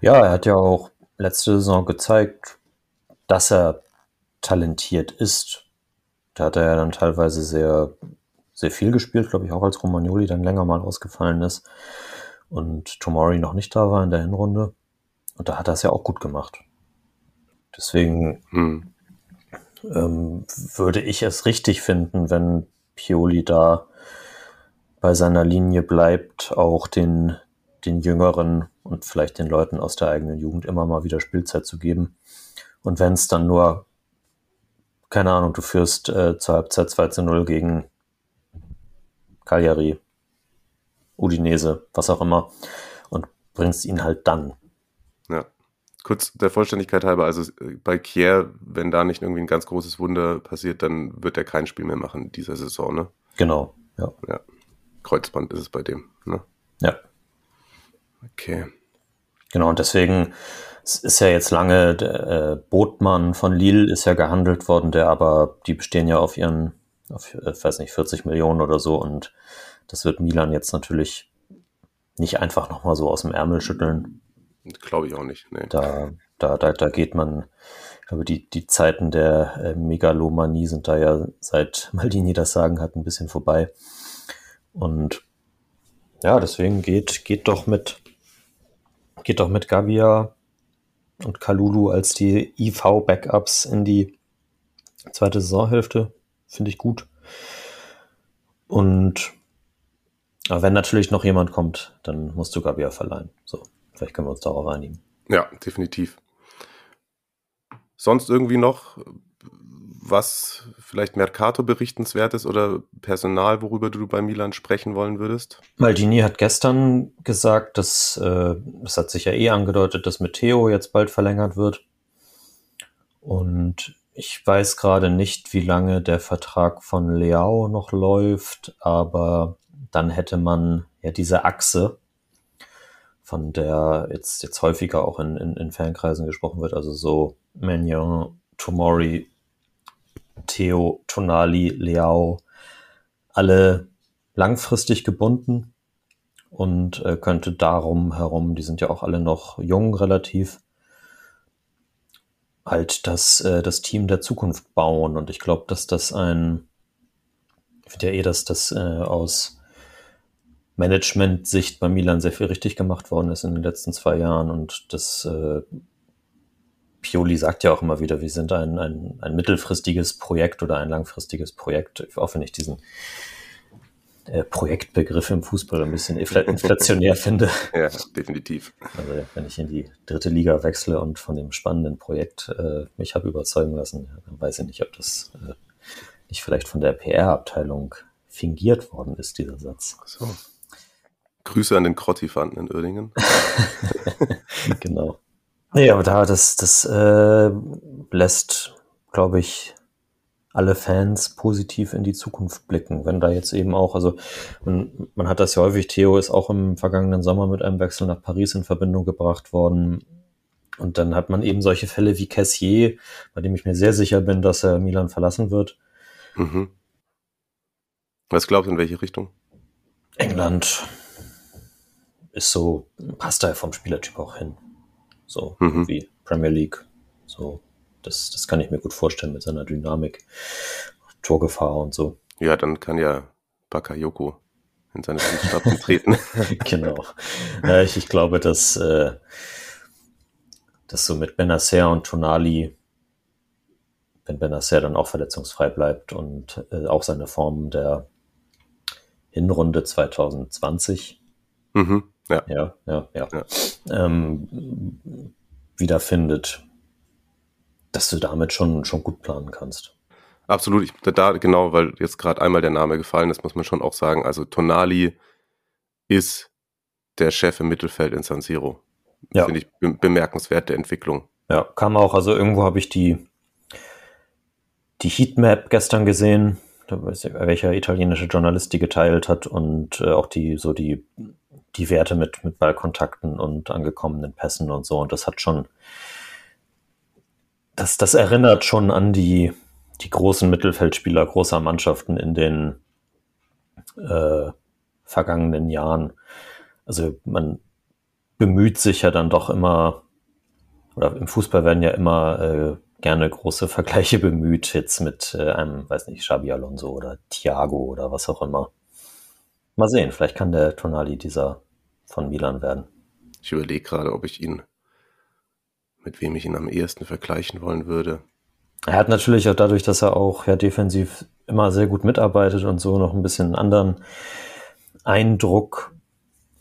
Ja, er hat ja auch letzte Saison gezeigt, dass er talentiert ist. Da hat er ja dann teilweise sehr, sehr viel gespielt, glaube ich, auch als Romagnoli dann länger mal ausgefallen ist und Tomori noch nicht da war in der Hinrunde. Und da hat er es ja auch gut gemacht. Deswegen hm. ähm, würde ich es richtig finden, wenn Pioli da bei seiner Linie bleibt, auch den, den Jüngeren und vielleicht den Leuten aus der eigenen Jugend immer mal wieder Spielzeit zu geben. Und wenn es dann nur, keine Ahnung, du führst äh, zur Halbzeit 2 zu 0 gegen Cagliari Udinese, was auch immer, und bringst ihn halt dann. Ja. Kurz der Vollständigkeit halber, also bei Kier, wenn da nicht irgendwie ein ganz großes Wunder passiert, dann wird er kein Spiel mehr machen in dieser Saison, ne? Genau, ja. Ja. Kreuzband ist es bei dem, ne? Ja. Okay. Genau, und deswegen ist ja jetzt lange, der äh, Botmann von Lille ist ja gehandelt worden, der aber, die bestehen ja auf ihren, auf, ich äh, weiß nicht, 40 Millionen oder so und das wird Milan jetzt natürlich nicht einfach nochmal so aus dem Ärmel schütteln. Glaube ich auch nicht. Nee. Da, da, da, da geht man, ich glaube, die, die Zeiten der äh, Megalomanie sind da ja seit Maldini das Sagen hat ein bisschen vorbei. Und ja, deswegen geht, geht doch mit, geht doch mit Gavia und Kalulu als die IV-Backups in die zweite Saisonhälfte. Finde ich gut. Und aber wenn natürlich noch jemand kommt, dann musst du Gabia verleihen. So, vielleicht können wir uns darauf einigen. Ja, definitiv. Sonst irgendwie noch was vielleicht Mercato berichtenswert ist oder Personal, worüber du bei Milan sprechen wollen würdest? Maldini hat gestern gesagt, dass äh, es hat sich ja eh angedeutet, dass mit Theo jetzt bald verlängert wird. Und ich weiß gerade nicht, wie lange der Vertrag von Leao noch läuft, aber dann hätte man ja diese Achse, von der jetzt, jetzt häufiger auch in, in, in Fankreisen gesprochen wird, also so Magnon, Tomori, Theo, Tonali, Leao, alle langfristig gebunden und äh, könnte darum herum, die sind ja auch alle noch jung relativ, halt das, äh, das Team der Zukunft bauen. Und ich glaube, dass das ein, ich finde ja eh, dass das äh, aus Management-Sicht bei Milan sehr viel richtig gemacht worden ist in den letzten zwei Jahren und das äh, Pioli sagt ja auch immer wieder, wir sind ein, ein, ein mittelfristiges Projekt oder ein langfristiges Projekt, auch wenn ich diesen äh, Projektbegriff im Fußball ein bisschen inflationär finde. Ja, definitiv. Also wenn ich in die dritte Liga wechsle und von dem spannenden Projekt äh, mich habe überzeugen lassen, dann weiß ich nicht, ob das äh, nicht vielleicht von der PR-Abteilung fingiert worden ist, dieser Satz. So. Grüße an den Krottifanten in Uerdingen. genau. Nee, aber da, das, das äh, lässt, glaube ich, alle Fans positiv in die Zukunft blicken. Wenn da jetzt eben auch, also man, man hat das ja häufig, Theo ist auch im vergangenen Sommer mit einem Wechsel nach Paris in Verbindung gebracht worden. Und dann hat man eben solche Fälle wie Cassier, bei dem ich mir sehr sicher bin, dass er Milan verlassen wird. Mhm. Was glaubst du, in welche Richtung? England ist so, passt da vom Spielertyp auch hin. So mhm. wie Premier League. So, das, das kann ich mir gut vorstellen mit seiner Dynamik, Torgefahr und so. Ja, dann kann ja Bakayoko in seine Fußstapfen treten. genau. Ja, ich, ich glaube, dass, äh, dass so mit Benacer und Tonali, wenn Benacer dann auch verletzungsfrei bleibt und äh, auch seine Form der Hinrunde 2020 mhm. Ja, ja, ja. ja. ja. Ähm, wiederfindet, dass du damit schon, schon gut planen kannst. Absolut, ich, da genau, weil jetzt gerade einmal der Name gefallen ist, muss man schon auch sagen, also Tonali ist der Chef im Mittelfeld in San Siro. Ja. Finde ich be bemerkenswerte Entwicklung. Ja, kam auch, also irgendwo habe ich die, die Heatmap gestern gesehen, welcher italienische Journalist die geteilt hat und äh, auch die, so die die Werte mit, mit Ballkontakten und angekommenen Pässen und so. Und das hat schon, das, das erinnert schon an die, die großen Mittelfeldspieler großer Mannschaften in den äh, vergangenen Jahren. Also man bemüht sich ja dann doch immer, oder im Fußball werden ja immer äh, gerne große Vergleiche bemüht, jetzt mit äh, einem, weiß nicht, Xabi Alonso oder Thiago oder was auch immer. Mal sehen, vielleicht kann der Tonali dieser von Milan werden. Ich überlege gerade, ob ich ihn, mit wem ich ihn am ehesten vergleichen wollen würde. Er hat natürlich auch dadurch, dass er auch ja defensiv immer sehr gut mitarbeitet und so noch ein bisschen einen anderen Eindruck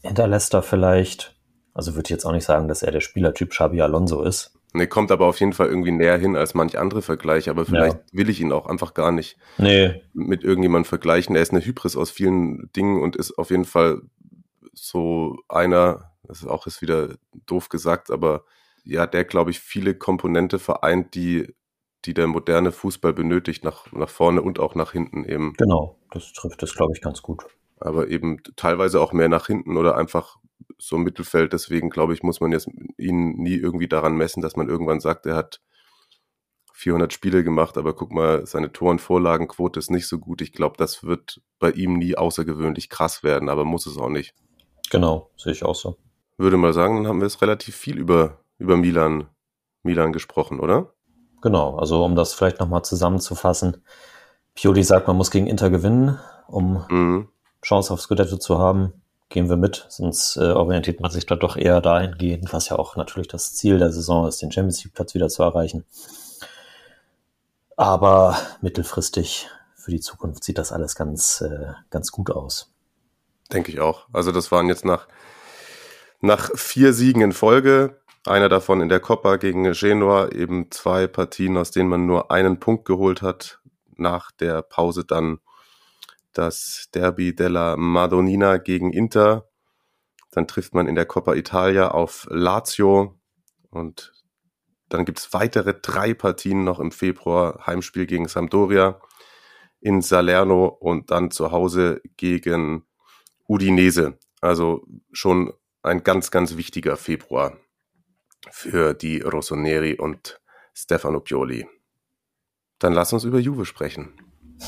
hinterlässt er vielleicht. Also würde ich jetzt auch nicht sagen, dass er der Spielertyp Xabi Alonso ist. Ne, kommt aber auf jeden Fall irgendwie näher hin als manch andere Vergleich, aber vielleicht ja. will ich ihn auch einfach gar nicht nee. mit irgendjemandem vergleichen. Er ist eine Hybris aus vielen Dingen und ist auf jeden Fall so einer, das ist auch ist wieder doof gesagt, aber ja, der, glaube ich, viele Komponente vereint, die, die der moderne Fußball benötigt, nach, nach vorne und auch nach hinten eben. Genau, das trifft das, glaube ich, ganz gut. Aber eben teilweise auch mehr nach hinten oder einfach so im Mittelfeld. Deswegen glaube ich, muss man jetzt ihn nie irgendwie daran messen, dass man irgendwann sagt, er hat 400 Spiele gemacht, aber guck mal, seine Tor- und Vorlagenquote ist nicht so gut. Ich glaube, das wird bei ihm nie außergewöhnlich krass werden, aber muss es auch nicht. Genau, sehe ich auch so. Würde mal sagen, dann haben wir es relativ viel über, über Milan, Milan gesprochen, oder? Genau, also um das vielleicht nochmal zusammenzufassen. Pioli sagt, man muss gegen Inter gewinnen, um mhm. Chance auf Scudetto zu haben gehen wir mit, sonst äh, orientiert man sich da doch eher dahingehend, was ja auch natürlich das Ziel der Saison ist, den Champions League Platz wieder zu erreichen. Aber mittelfristig für die Zukunft sieht das alles ganz, äh, ganz gut aus. Denke ich auch. Also das waren jetzt nach, nach vier Siegen in Folge, einer davon in der Coppa gegen Genua, eben zwei Partien, aus denen man nur einen Punkt geholt hat, nach der Pause dann das Derby della Madonnina gegen Inter. Dann trifft man in der Coppa Italia auf Lazio und dann gibt es weitere drei Partien noch im Februar. Heimspiel gegen Sampdoria in Salerno und dann zu Hause gegen Udinese. Also schon ein ganz, ganz wichtiger Februar für die Rossoneri und Stefano Pioli. Dann lass uns über Juve sprechen.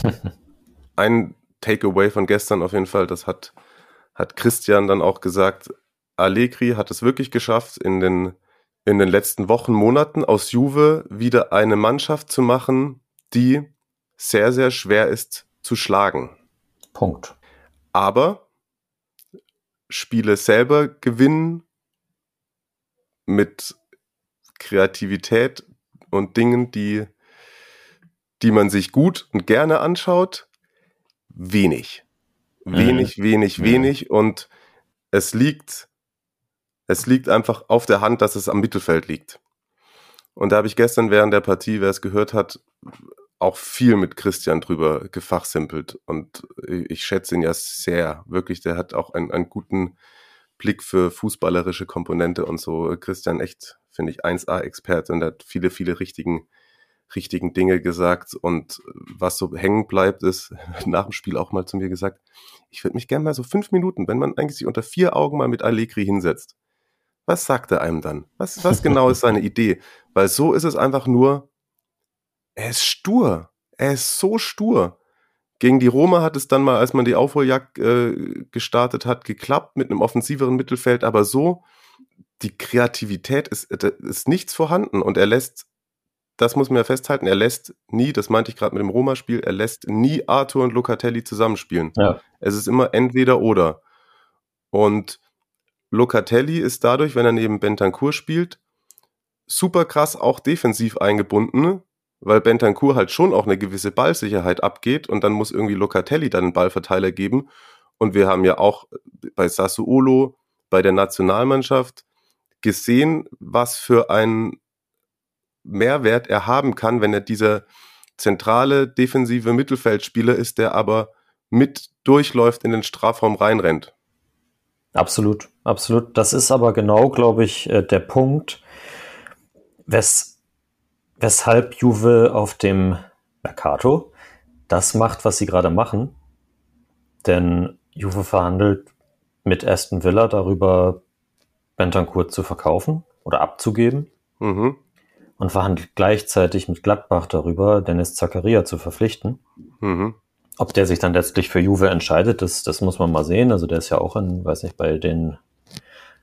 ein Takeaway von gestern auf jeden Fall, das hat, hat Christian dann auch gesagt, Allegri hat es wirklich geschafft, in den, in den letzten Wochen, Monaten aus Juve wieder eine Mannschaft zu machen, die sehr, sehr schwer ist zu schlagen. Punkt. Aber Spiele selber gewinnen mit Kreativität und Dingen, die, die man sich gut und gerne anschaut, wenig. Wenig, mhm. wenig, wenig. Und es liegt, es liegt einfach auf der Hand, dass es am Mittelfeld liegt. Und da habe ich gestern während der Partie, wer es gehört hat, auch viel mit Christian drüber gefachsimpelt. Und ich schätze ihn ja sehr. Wirklich, der hat auch einen, einen guten Blick für fußballerische Komponente und so. Christian echt, finde ich, 1A-Experte und hat viele, viele richtigen, richtigen Dinge gesagt. Und was so hängen bleibt, ist nach dem Spiel auch mal zu mir gesagt, ich würde mich gerne mal so fünf Minuten, wenn man eigentlich sich unter vier Augen mal mit Allegri hinsetzt. Was sagt er einem dann? Was, was genau ist seine Idee? Weil so ist es einfach nur, er ist stur. Er ist so stur. Gegen die Roma hat es dann mal, als man die Aufholjagd äh, gestartet hat, geklappt mit einem offensiveren Mittelfeld, aber so, die Kreativität ist, äh, ist nichts vorhanden und er lässt, das muss man ja festhalten, er lässt nie, das meinte ich gerade mit dem Roma-Spiel, er lässt nie Arthur und Locatelli zusammenspielen. Ja. Es ist immer entweder oder. Und Locatelli ist dadurch, wenn er neben Bentancur spielt, super krass auch defensiv eingebunden, weil Bentancur halt schon auch eine gewisse Ballsicherheit abgeht und dann muss irgendwie Locatelli dann einen Ballverteiler geben. Und wir haben ja auch bei Sassuolo, bei der Nationalmannschaft gesehen, was für einen Mehrwert er haben kann, wenn er dieser zentrale defensive Mittelfeldspieler ist, der aber mit durchläuft in den Strafraum reinrennt. Absolut, absolut. Das ist aber genau, glaube ich, äh, der Punkt, wes weshalb Juve auf dem Mercato das macht, was sie gerade machen. Denn Juve verhandelt mit Aston Villa darüber, Bentancur zu verkaufen oder abzugeben. Mhm. Und verhandelt gleichzeitig mit Gladbach darüber, Dennis Zakaria zu verpflichten. Mhm. Ob der sich dann letztlich für Juve entscheidet, das, das muss man mal sehen. Also der ist ja auch in, weiß nicht, bei den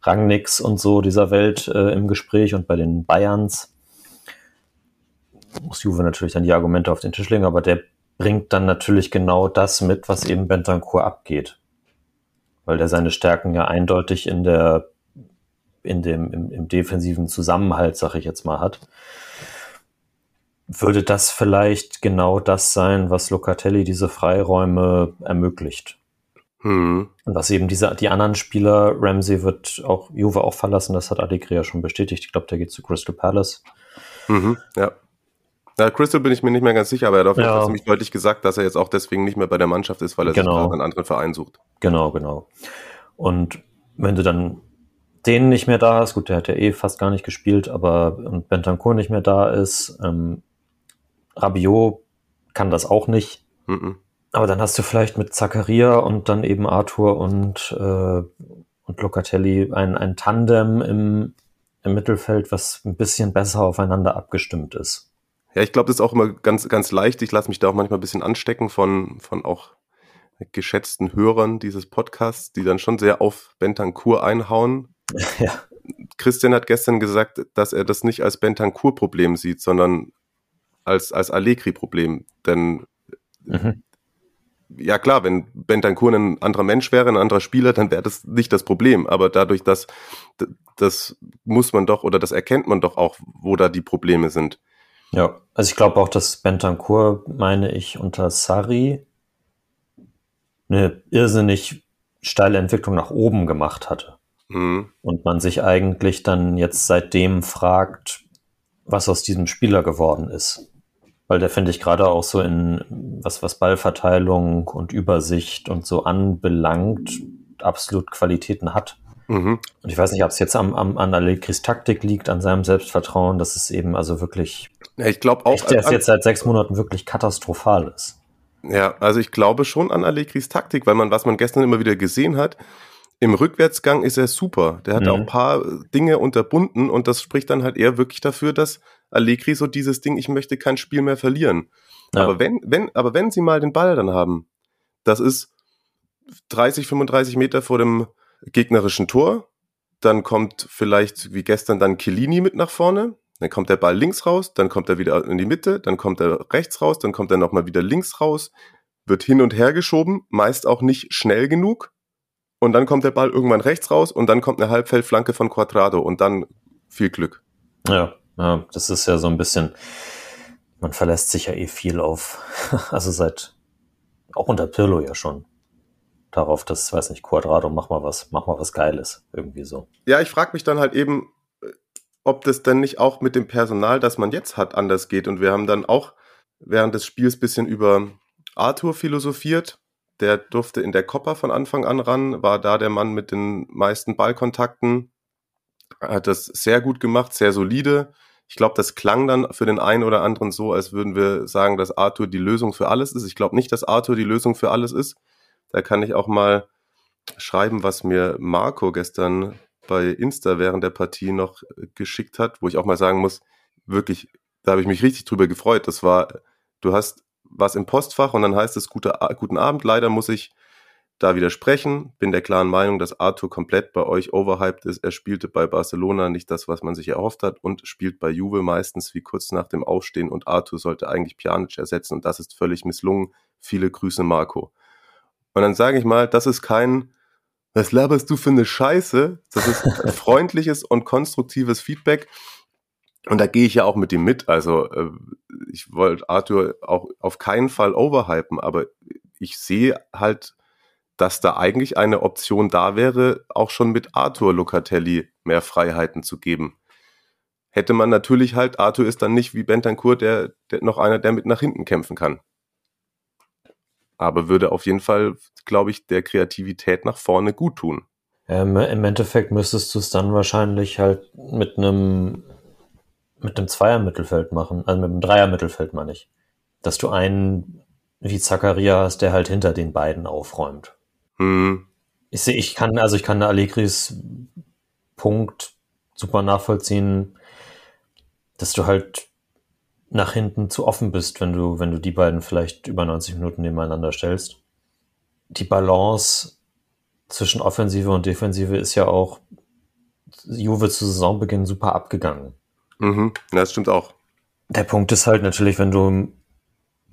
Rangnicks und so dieser Welt äh, im Gespräch und bei den Bayerns muss Juve natürlich dann die Argumente auf den Tisch legen, aber der bringt dann natürlich genau das mit, was eben Bentancur abgeht. Weil der seine Stärken ja eindeutig in der, in dem, im, im defensiven Zusammenhalt, sag ich jetzt mal, hat. Würde das vielleicht genau das sein, was Locatelli diese Freiräume ermöglicht? Hm. Und was eben diese, die anderen Spieler, Ramsey wird auch Juve auch verlassen, das hat Allegri ja schon bestätigt. Ich glaube, der geht zu Crystal Palace. Mhm, ja. Na, Crystal bin ich mir nicht mehr ganz sicher, aber er hat auf jeden Fall ziemlich deutlich gesagt, dass er jetzt auch deswegen nicht mehr bei der Mannschaft ist, weil er genau. sich gerade einen anderen Verein sucht. Genau, genau. Und wenn du dann den nicht mehr da hast, gut, der hat ja eh fast gar nicht gespielt, aber und Bentancur nicht mehr da ist, ähm, Rabiot kann das auch nicht. Mhm. Aber dann hast du vielleicht mit Zakaria und dann eben Arthur und, äh, und Locatelli ein, ein Tandem im, im Mittelfeld, was ein bisschen besser aufeinander abgestimmt ist. Ja, ich glaube, das ist auch immer ganz, ganz leicht. Ich lasse mich da auch manchmal ein bisschen anstecken von, von auch geschätzten Hörern dieses Podcasts, die dann schon sehr auf Bentancur einhauen. Ja. Christian hat gestern gesagt, dass er das nicht als Bentancur-Problem sieht, sondern als, als Allegri-Problem. Denn mhm. ja klar, wenn Bentancur ein anderer Mensch wäre, ein anderer Spieler, dann wäre das nicht das Problem. Aber dadurch, dass das muss man doch oder das erkennt man doch auch, wo da die Probleme sind. Ja, also ich glaube auch, dass Bentancur, meine ich, unter Sari eine irrsinnig steile Entwicklung nach oben gemacht hatte. Mhm. Und man sich eigentlich dann jetzt seitdem fragt, was aus diesem Spieler geworden ist. Weil der finde ich gerade auch so in was, was Ballverteilung und Übersicht und so anbelangt, absolut Qualitäten hat. Mhm. Und ich weiß nicht, ob es jetzt am, am, an Allegris Taktik liegt, an seinem Selbstvertrauen, dass es eben also wirklich ja, ich glaube auch. Echt, ist jetzt seit sechs Monaten wirklich katastrophal ist. Ja, also ich glaube schon an Allegris Taktik, weil man, was man gestern immer wieder gesehen hat, im Rückwärtsgang ist er super. Der hat mhm. auch ein paar Dinge unterbunden und das spricht dann halt eher wirklich dafür, dass Allegri so dieses Ding, ich möchte kein Spiel mehr verlieren. Ja. Aber wenn, wenn, aber wenn sie mal den Ball dann haben, das ist 30, 35 Meter vor dem gegnerischen Tor, dann kommt vielleicht wie gestern dann Chiellini mit nach vorne, dann kommt der Ball links raus, dann kommt er wieder in die Mitte, dann kommt er rechts raus, dann kommt er nochmal wieder links raus, wird hin und her geschoben, meist auch nicht schnell genug. Und dann kommt der Ball irgendwann rechts raus und dann kommt eine Halbfeldflanke von Quadrado und dann viel Glück. Ja, ja, das ist ja so ein bisschen, man verlässt sich ja eh viel auf, also seit, auch unter Pirlo ja schon. darauf, dass, weiß nicht, Quadrado, mach mal was, mach mal was Geiles, irgendwie so. Ja, ich frage mich dann halt eben, ob das dann nicht auch mit dem Personal, das man jetzt hat, anders geht. Und wir haben dann auch während des Spiels bisschen über Arthur philosophiert. Der durfte in der Copper von Anfang an ran, war da der Mann mit den meisten Ballkontakten, hat das sehr gut gemacht, sehr solide. Ich glaube, das klang dann für den einen oder anderen so, als würden wir sagen, dass Arthur die Lösung für alles ist. Ich glaube nicht, dass Arthur die Lösung für alles ist. Da kann ich auch mal schreiben, was mir Marco gestern bei Insta während der Partie noch geschickt hat, wo ich auch mal sagen muss, wirklich, da habe ich mich richtig drüber gefreut. Das war, du hast was im Postfach und dann heißt es gute, guten Abend. Leider muss ich da widersprechen. Bin der klaren Meinung, dass Arthur komplett bei euch overhyped ist. Er spielte bei Barcelona nicht das, was man sich erhofft hat und spielt bei Juve meistens wie kurz nach dem Aufstehen und Arthur sollte eigentlich Pjanic ersetzen und das ist völlig misslungen. Viele Grüße, Marco. Und dann sage ich mal, das ist kein, was laberst du für eine Scheiße? Das ist freundliches und konstruktives Feedback. Und da gehe ich ja auch mit ihm mit. Also äh, ich wollte Arthur auch auf keinen Fall overhypen, aber ich sehe halt, dass da eigentlich eine Option da wäre, auch schon mit Arthur Locatelli mehr Freiheiten zu geben. Hätte man natürlich halt, Arthur ist dann nicht wie Bentancur, der, der noch einer, der mit nach hinten kämpfen kann aber würde auf jeden Fall, glaube ich, der Kreativität nach vorne gut tun. Ähm, Im Endeffekt müsstest du es dann wahrscheinlich halt mit einem mit einem Zweier-Mittelfeld machen, also mit einem Dreier-Mittelfeld meine ich. Dass du einen wie Zakaria hast, der halt hinter den beiden aufräumt. Hm. Ich sehe, ich kann, also ich kann Allegris Punkt super nachvollziehen, dass du halt nach hinten zu offen bist, wenn du, wenn du die beiden vielleicht über 90 Minuten nebeneinander stellst. Die Balance zwischen Offensive und Defensive ist ja auch Juve zu Saisonbeginn super abgegangen. Mhm, das stimmt auch. Der Punkt ist halt natürlich, wenn du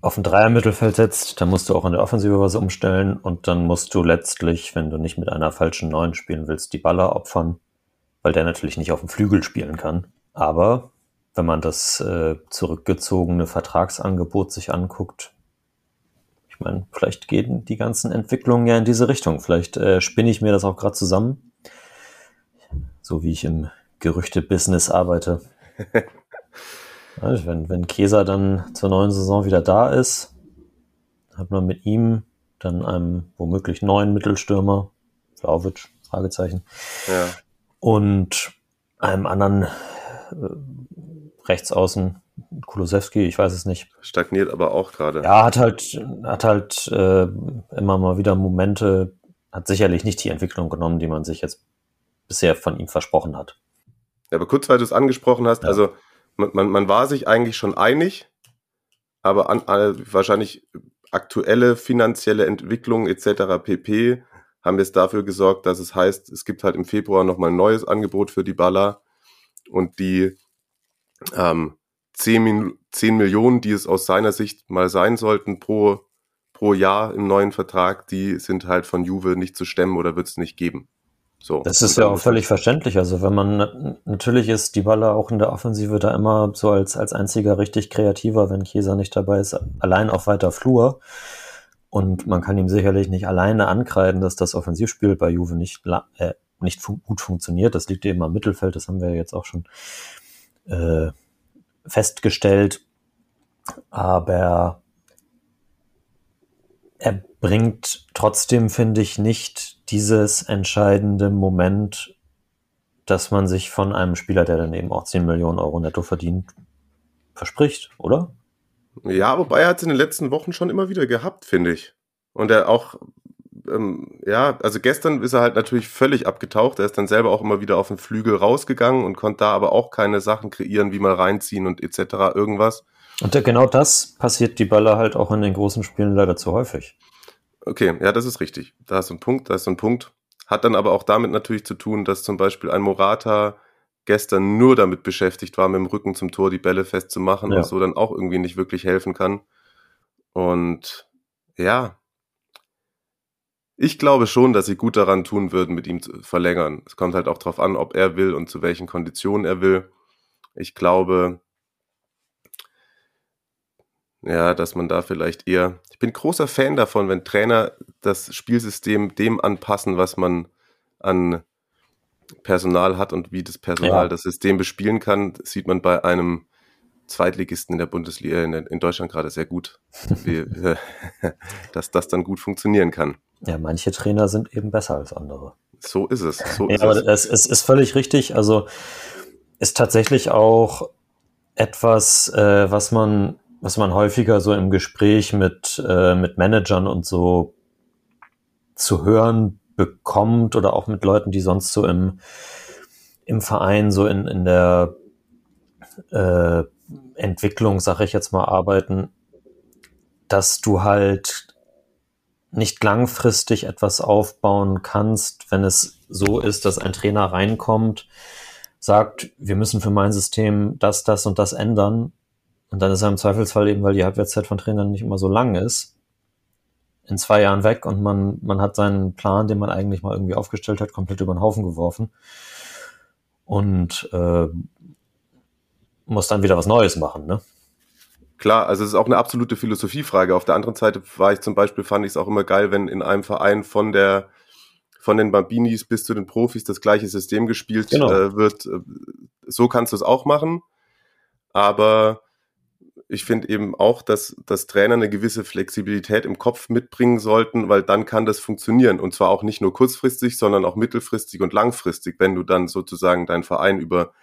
auf ein Dreier-Mittelfeld setzt, dann musst du auch in der Offensive was umstellen und dann musst du letztlich, wenn du nicht mit einer falschen Neun spielen willst, die Baller opfern, weil der natürlich nicht auf dem Flügel spielen kann. Aber wenn man das äh, zurückgezogene Vertragsangebot sich anguckt, ich meine, vielleicht gehen die ganzen Entwicklungen ja in diese Richtung. Vielleicht äh, spinne ich mir das auch gerade zusammen, so wie ich im Gerüchte-Business arbeite. also wenn, wenn Keser dann zur neuen Saison wieder da ist, hat man mit ihm dann einem womöglich neuen Mittelstürmer, Vlaovic, Fragezeichen, ja. und einem anderen äh, rechts außen Kulosewski, ich weiß es nicht. Stagniert aber auch gerade. Ja, hat halt, hat halt äh, immer mal wieder Momente, hat sicherlich nicht die Entwicklung genommen, die man sich jetzt bisher von ihm versprochen hat. Ja, aber kurz, weil du es angesprochen hast, ja. also man, man, man war sich eigentlich schon einig, aber an, an, wahrscheinlich aktuelle finanzielle Entwicklung etc. pp. haben jetzt dafür gesorgt, dass es heißt, es gibt halt im Februar nochmal ein neues Angebot für die Baller und die ähm, 10, 10 Millionen, die es aus seiner Sicht mal sein sollten pro, pro Jahr im neuen Vertrag, die sind halt von Juve nicht zu stemmen oder wird es nicht geben. So. Das ist ja auch völlig verständlich. Also wenn man natürlich ist die Baller auch in der Offensive da immer so als, als einziger richtig kreativer, wenn Chiesa nicht dabei ist, allein auf weiter Flur. Und man kann ihm sicherlich nicht alleine ankreiden, dass das Offensivspiel bei Juve nicht, äh, nicht fu gut funktioniert. Das liegt eben am Mittelfeld, das haben wir jetzt auch schon äh, festgestellt. Aber er bringt trotzdem, finde ich, nicht dieses entscheidende Moment, dass man sich von einem Spieler, der dann eben auch 10 Millionen Euro netto verdient, verspricht, oder? Ja, wobei er hat es in den letzten Wochen schon immer wieder gehabt, finde ich. Und er auch ähm, ja, also gestern ist er halt natürlich völlig abgetaucht. Er ist dann selber auch immer wieder auf den Flügel rausgegangen und konnte da aber auch keine Sachen kreieren, wie mal reinziehen und etc. irgendwas. Und genau das passiert die Baller halt auch in den großen Spielen leider zu häufig. Okay, ja, das ist richtig. Da ist ein Punkt, da ist ein Punkt. Hat dann aber auch damit natürlich zu tun, dass zum Beispiel ein Morata gestern nur damit beschäftigt war, mit dem Rücken zum Tor die Bälle festzumachen ja. und so dann auch irgendwie nicht wirklich helfen kann. Und ja, ich glaube schon, dass sie gut daran tun würden, mit ihm zu verlängern. Es kommt halt auch darauf an, ob er will und zu welchen Konditionen er will. Ich glaube, Ja, dass man da vielleicht eher. Ich bin großer Fan davon, wenn Trainer das Spielsystem dem anpassen, was man an Personal hat und wie das Personal ja. das System bespielen kann, sieht man bei einem Zweitligisten in der Bundesliga in, in Deutschland gerade sehr gut, wie, dass das dann gut funktionieren kann. Ja, manche Trainer sind eben besser als andere. So ist es. So ja, ist aber es. es ist völlig richtig. Also ist tatsächlich auch etwas, äh, was man, was man häufiger so im Gespräch mit, äh, mit Managern und so zu hören bekommt oder auch mit Leuten, die sonst so im, im Verein so in, in der äh, Entwicklung, sag ich jetzt mal, arbeiten, dass du halt nicht langfristig etwas aufbauen kannst, wenn es so ist, dass ein Trainer reinkommt, sagt, wir müssen für mein System das, das und das ändern. Und dann ist er im Zweifelsfall eben, weil die Halbwertszeit von Trainern nicht immer so lang ist, in zwei Jahren weg und man, man hat seinen Plan, den man eigentlich mal irgendwie aufgestellt hat, komplett über den Haufen geworfen. Und äh, muss dann wieder was Neues machen, ne? Klar, also es ist auch eine absolute Philosophiefrage. Auf der anderen Seite war ich zum Beispiel, fand ich es auch immer geil, wenn in einem Verein von der von den Bambinis bis zu den Profis das gleiche System gespielt genau. äh, wird. So kannst du es auch machen. Aber ich finde eben auch, dass, dass Trainer eine gewisse Flexibilität im Kopf mitbringen sollten, weil dann kann das funktionieren. Und zwar auch nicht nur kurzfristig, sondern auch mittelfristig und langfristig, wenn du dann sozusagen deinen Verein über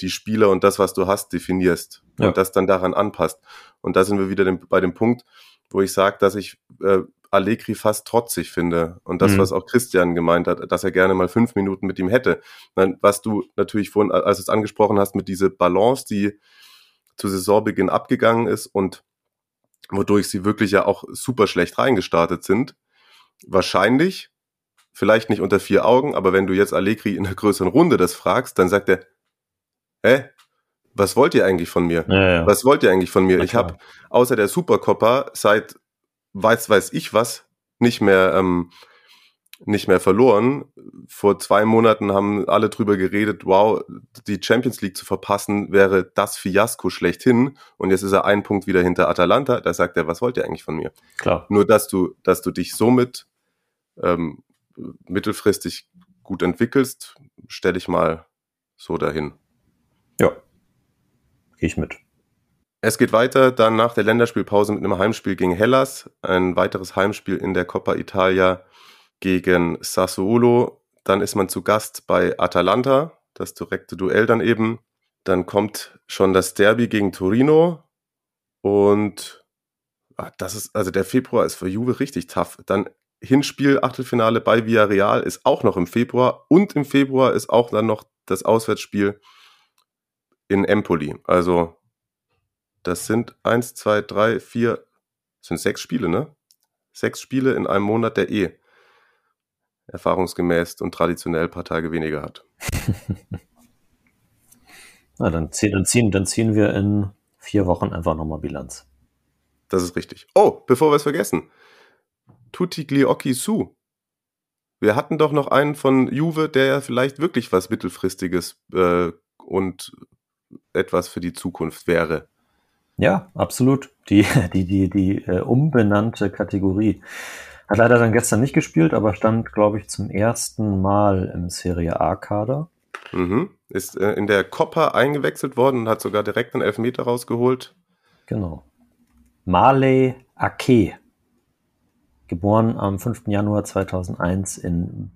die Spieler und das, was du hast, definierst ja. und das dann daran anpasst. Und da sind wir wieder bei dem Punkt, wo ich sage, dass ich äh, Allegri fast trotzig finde. Und das, mhm. was auch Christian gemeint hat, dass er gerne mal fünf Minuten mit ihm hätte. Was du natürlich vorhin, als du es angesprochen hast, mit dieser Balance, die zu Saisonbeginn abgegangen ist und wodurch sie wirklich ja auch super schlecht reingestartet sind. Wahrscheinlich, vielleicht nicht unter vier Augen, aber wenn du jetzt Allegri in einer größeren Runde das fragst, dann sagt er, hä? Was wollt ihr eigentlich von mir? Ja, ja. Was wollt ihr eigentlich von mir? Ich habe außer der Supercoppa seit weiß weiß ich was nicht mehr ähm, nicht mehr verloren. Vor zwei Monaten haben alle drüber geredet, wow, die Champions League zu verpassen wäre das Fiasko schlechthin. Und jetzt ist er ein Punkt wieder hinter Atalanta. Da sagt er, was wollt ihr eigentlich von mir? Klar. Nur, dass du, dass du dich somit ähm, mittelfristig gut entwickelst, stelle ich mal so dahin. Ja, gehe ich mit. Es geht weiter dann nach der Länderspielpause mit einem Heimspiel gegen Hellas, ein weiteres Heimspiel in der Coppa Italia gegen Sassuolo. Dann ist man zu Gast bei Atalanta, das direkte Duell dann eben. Dann kommt schon das Derby gegen Torino und ach, das ist, also der Februar ist für Juve richtig tough. Dann Hinspiel, Achtelfinale bei Villarreal ist auch noch im Februar und im Februar ist auch dann noch das Auswärtsspiel in Empoli. Also das sind eins, zwei, drei, vier, sind sechs Spiele, ne? Sechs Spiele in einem Monat, der eh erfahrungsgemäß und traditionell ein paar Tage weniger hat. Na, dann, ziehen, dann, ziehen, dann ziehen wir in vier Wochen einfach nochmal Bilanz. Das ist richtig. Oh, bevor wir es vergessen. Tutti Gliocchi Su. Wir hatten doch noch einen von Juve, der ja vielleicht wirklich was Mittelfristiges äh, und etwas für die Zukunft wäre. Ja, absolut. Die, die, die, die äh, umbenannte Kategorie. Hat leider dann gestern nicht gespielt, aber stand, glaube ich, zum ersten Mal im Serie A-Kader. Mhm. Ist äh, in der Coppa eingewechselt worden und hat sogar direkt einen Elfmeter rausgeholt. Genau. Marley Ake. Geboren am 5. Januar 2001 in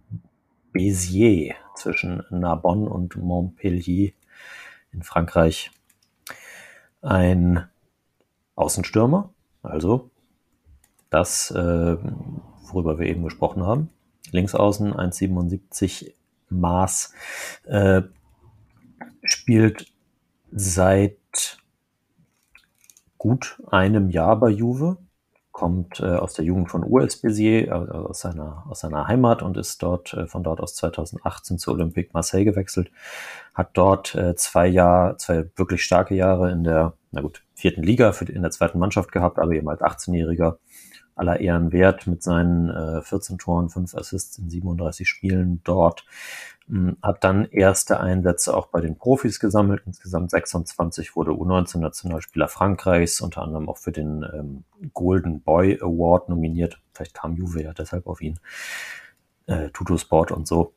Béziers zwischen Narbonne und Montpellier in Frankreich. Ein Außenstürmer, also das, äh, worüber wir eben gesprochen haben. Linksaußen 1,77 Maß, äh, spielt seit gut einem Jahr bei Juve, kommt äh, aus der Jugend von US Béziers, äh, aus, seiner, aus seiner Heimat und ist dort äh, von dort aus 2018 zu Olympique Marseille gewechselt, hat dort äh, zwei Jahre, zwei wirklich starke Jahre in der, na gut, vierten Liga für, in der zweiten Mannschaft gehabt, aber eben als 18-Jähriger aller Ehren wert mit seinen äh, 14 Toren, 5 Assists in 37 Spielen dort. Hm, hat dann erste Einsätze auch bei den Profis gesammelt. Insgesamt 26 wurde U19-Nationalspieler Frankreichs, unter anderem auch für den ähm, Golden Boy Award nominiert. Vielleicht kam Juve ja deshalb auf ihn. Äh, Tuto Sport und so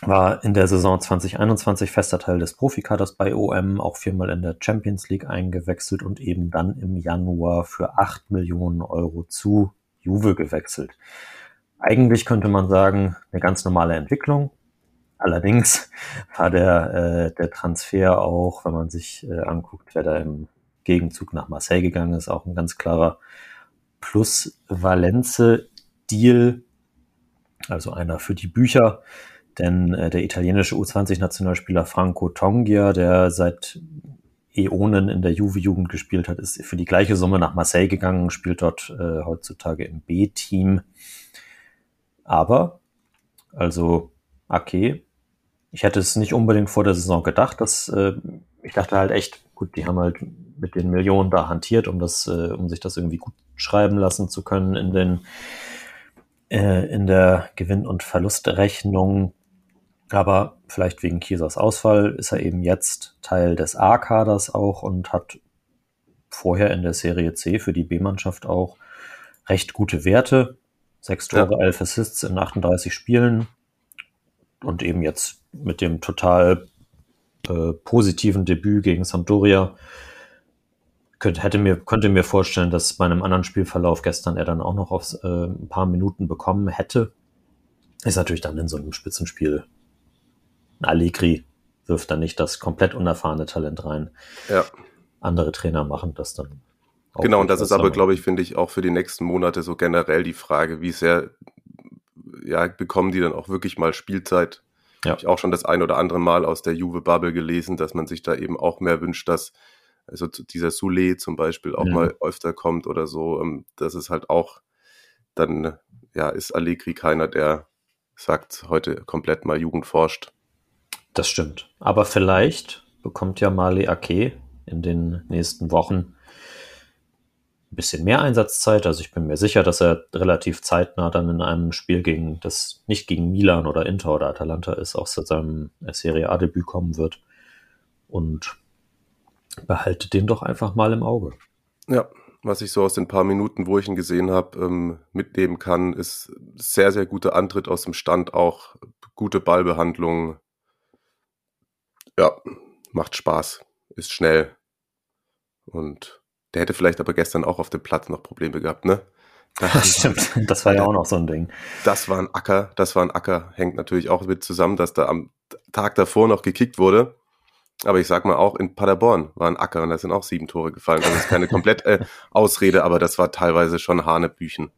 war in der Saison 2021 fester Teil des Profikaders bei OM, auch viermal in der Champions League eingewechselt und eben dann im Januar für 8 Millionen Euro zu Juve gewechselt. Eigentlich könnte man sagen, eine ganz normale Entwicklung. Allerdings war der, äh, der Transfer auch, wenn man sich äh, anguckt, wer da im Gegenzug nach Marseille gegangen ist, auch ein ganz klarer Plus-Valenze-Deal, also einer für die Bücher denn äh, der italienische U20-Nationalspieler Franco Tongia, der seit Äonen in der Juve-Jugend gespielt hat, ist für die gleiche Summe nach Marseille gegangen, spielt dort äh, heutzutage im B-Team. Aber, also, okay, ich hätte es nicht unbedingt vor der Saison gedacht, dass äh, ich dachte halt echt, gut, die haben halt mit den Millionen da hantiert, um das, äh, um sich das irgendwie gut schreiben lassen zu können in den äh, in der Gewinn- und Verlustrechnung. Aber vielleicht wegen Kiesers Ausfall ist er eben jetzt Teil des A-Kaders auch und hat vorher in der Serie C für die B-Mannschaft auch recht gute Werte. Sechs Tore, ja. elf Assists in 38 Spielen. Und eben jetzt mit dem total äh, positiven Debüt gegen Sampdoria könnte, hätte mir, könnte mir vorstellen, dass bei einem anderen Spielverlauf gestern er dann auch noch auf äh, ein paar Minuten bekommen hätte. Ist natürlich dann in so einem Spitzenspiel Allegri wirft da nicht das komplett unerfahrene Talent rein. Ja. Andere Trainer machen das dann. Genau, und das ist aber, glaube ich, finde ich, auch für die nächsten Monate so generell die Frage, wie sehr, ja, bekommen die dann auch wirklich mal Spielzeit? Ja. Habe ich auch schon das ein oder andere Mal aus der Juve-Bubble gelesen, dass man sich da eben auch mehr wünscht, dass also dieser Soule zum Beispiel auch ja. mal öfter kommt oder so. Ähm, das ist halt auch, dann, ja, ist Allegri keiner, der sagt, heute komplett mal Jugend forscht. Das stimmt. Aber vielleicht bekommt ja Mali Ake in den nächsten Wochen ein bisschen mehr Einsatzzeit. Also ich bin mir sicher, dass er relativ zeitnah dann in einem Spiel gegen das nicht gegen Milan oder Inter oder Atalanta ist, auch zu seinem Serie A-Debüt kommen wird. Und behalte den doch einfach mal im Auge. Ja, was ich so aus den paar Minuten, wo ich ihn gesehen habe, ähm, mitnehmen kann, ist sehr, sehr guter Antritt aus dem Stand, auch gute Ballbehandlung, ja, macht Spaß, ist schnell. Und der hätte vielleicht aber gestern auch auf dem Platz noch Probleme gehabt, ne? Das stimmt, das war ja auch noch so ein Ding. Das war ein Acker, das war ein Acker, hängt natürlich auch mit zusammen, dass da am Tag davor noch gekickt wurde. Aber ich sag mal auch, in Paderborn war ein Acker und da sind auch sieben Tore gefallen. Das ist keine komplett äh, Ausrede, aber das war teilweise schon Hanebüchen.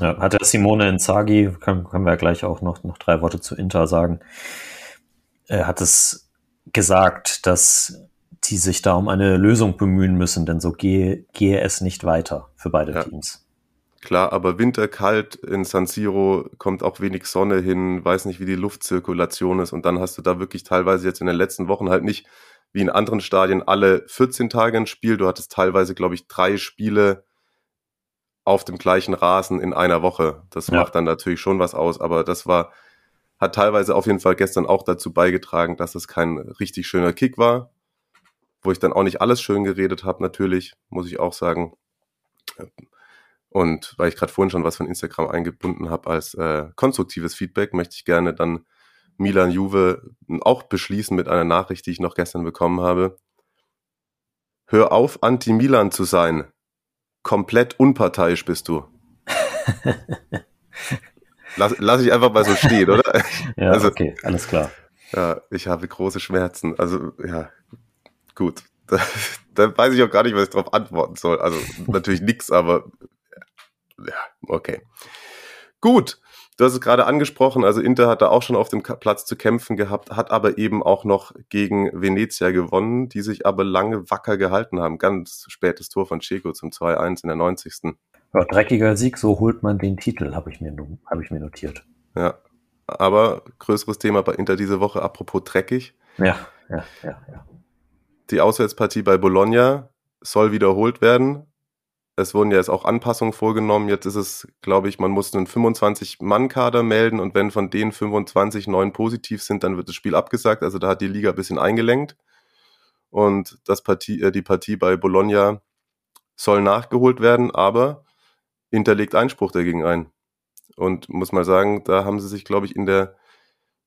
Ja, hat der Simone Inzaghi, können, können wir ja gleich auch noch, noch drei Worte zu Inter sagen, er hat es gesagt, dass die sich da um eine Lösung bemühen müssen, denn so gehe, gehe es nicht weiter für beide ja. Teams. Klar, aber winterkalt in San Siro kommt auch wenig Sonne hin, weiß nicht, wie die Luftzirkulation ist und dann hast du da wirklich teilweise jetzt in den letzten Wochen halt nicht wie in anderen Stadien alle 14 Tage ein Spiel. Du hattest teilweise, glaube ich, drei Spiele auf dem gleichen Rasen in einer Woche. Das ja. macht dann natürlich schon was aus, aber das war hat teilweise auf jeden Fall gestern auch dazu beigetragen, dass es kein richtig schöner Kick war, wo ich dann auch nicht alles schön geredet habe, natürlich, muss ich auch sagen. Und weil ich gerade vorhin schon was von Instagram eingebunden habe als äh, konstruktives Feedback, möchte ich gerne dann Milan Juve auch beschließen mit einer Nachricht, die ich noch gestern bekommen habe. Hör auf, anti-Milan zu sein. Komplett unparteiisch bist du. Lass, lass ich einfach mal so stehen, oder? ja, also, okay, alles klar. Ja, ich habe große Schmerzen. Also, ja, gut. Da, da weiß ich auch gar nicht, was ich darauf antworten soll. Also, natürlich nichts, aber ja, okay. Gut. Du hast es gerade angesprochen, also Inter hat da auch schon auf dem Platz zu kämpfen gehabt, hat aber eben auch noch gegen Venezia gewonnen, die sich aber lange wacker gehalten haben. Ganz spätes Tor von Checo zum 2-1 in der 90. Ja, dreckiger Sieg, so holt man den Titel, habe ich, mir, hab ich mir notiert. Ja, aber größeres Thema bei Inter diese Woche, apropos dreckig. Ja, ja, ja, ja. Die Auswärtspartie bei Bologna soll wiederholt werden. es wurden ja jetzt auch Anpassungen vorgenommen. Jetzt ist es, glaube ich, man muss einen 25-Mann-Kader melden und wenn von denen 25 neun positiv sind, dann wird das Spiel abgesagt. Also da hat die Liga ein bisschen eingelenkt. Und das Partie, äh, die Partie bei Bologna soll nachgeholt werden, aber Inter legt Einspruch dagegen ein. Und muss mal sagen, da haben sie sich, glaube ich, in der,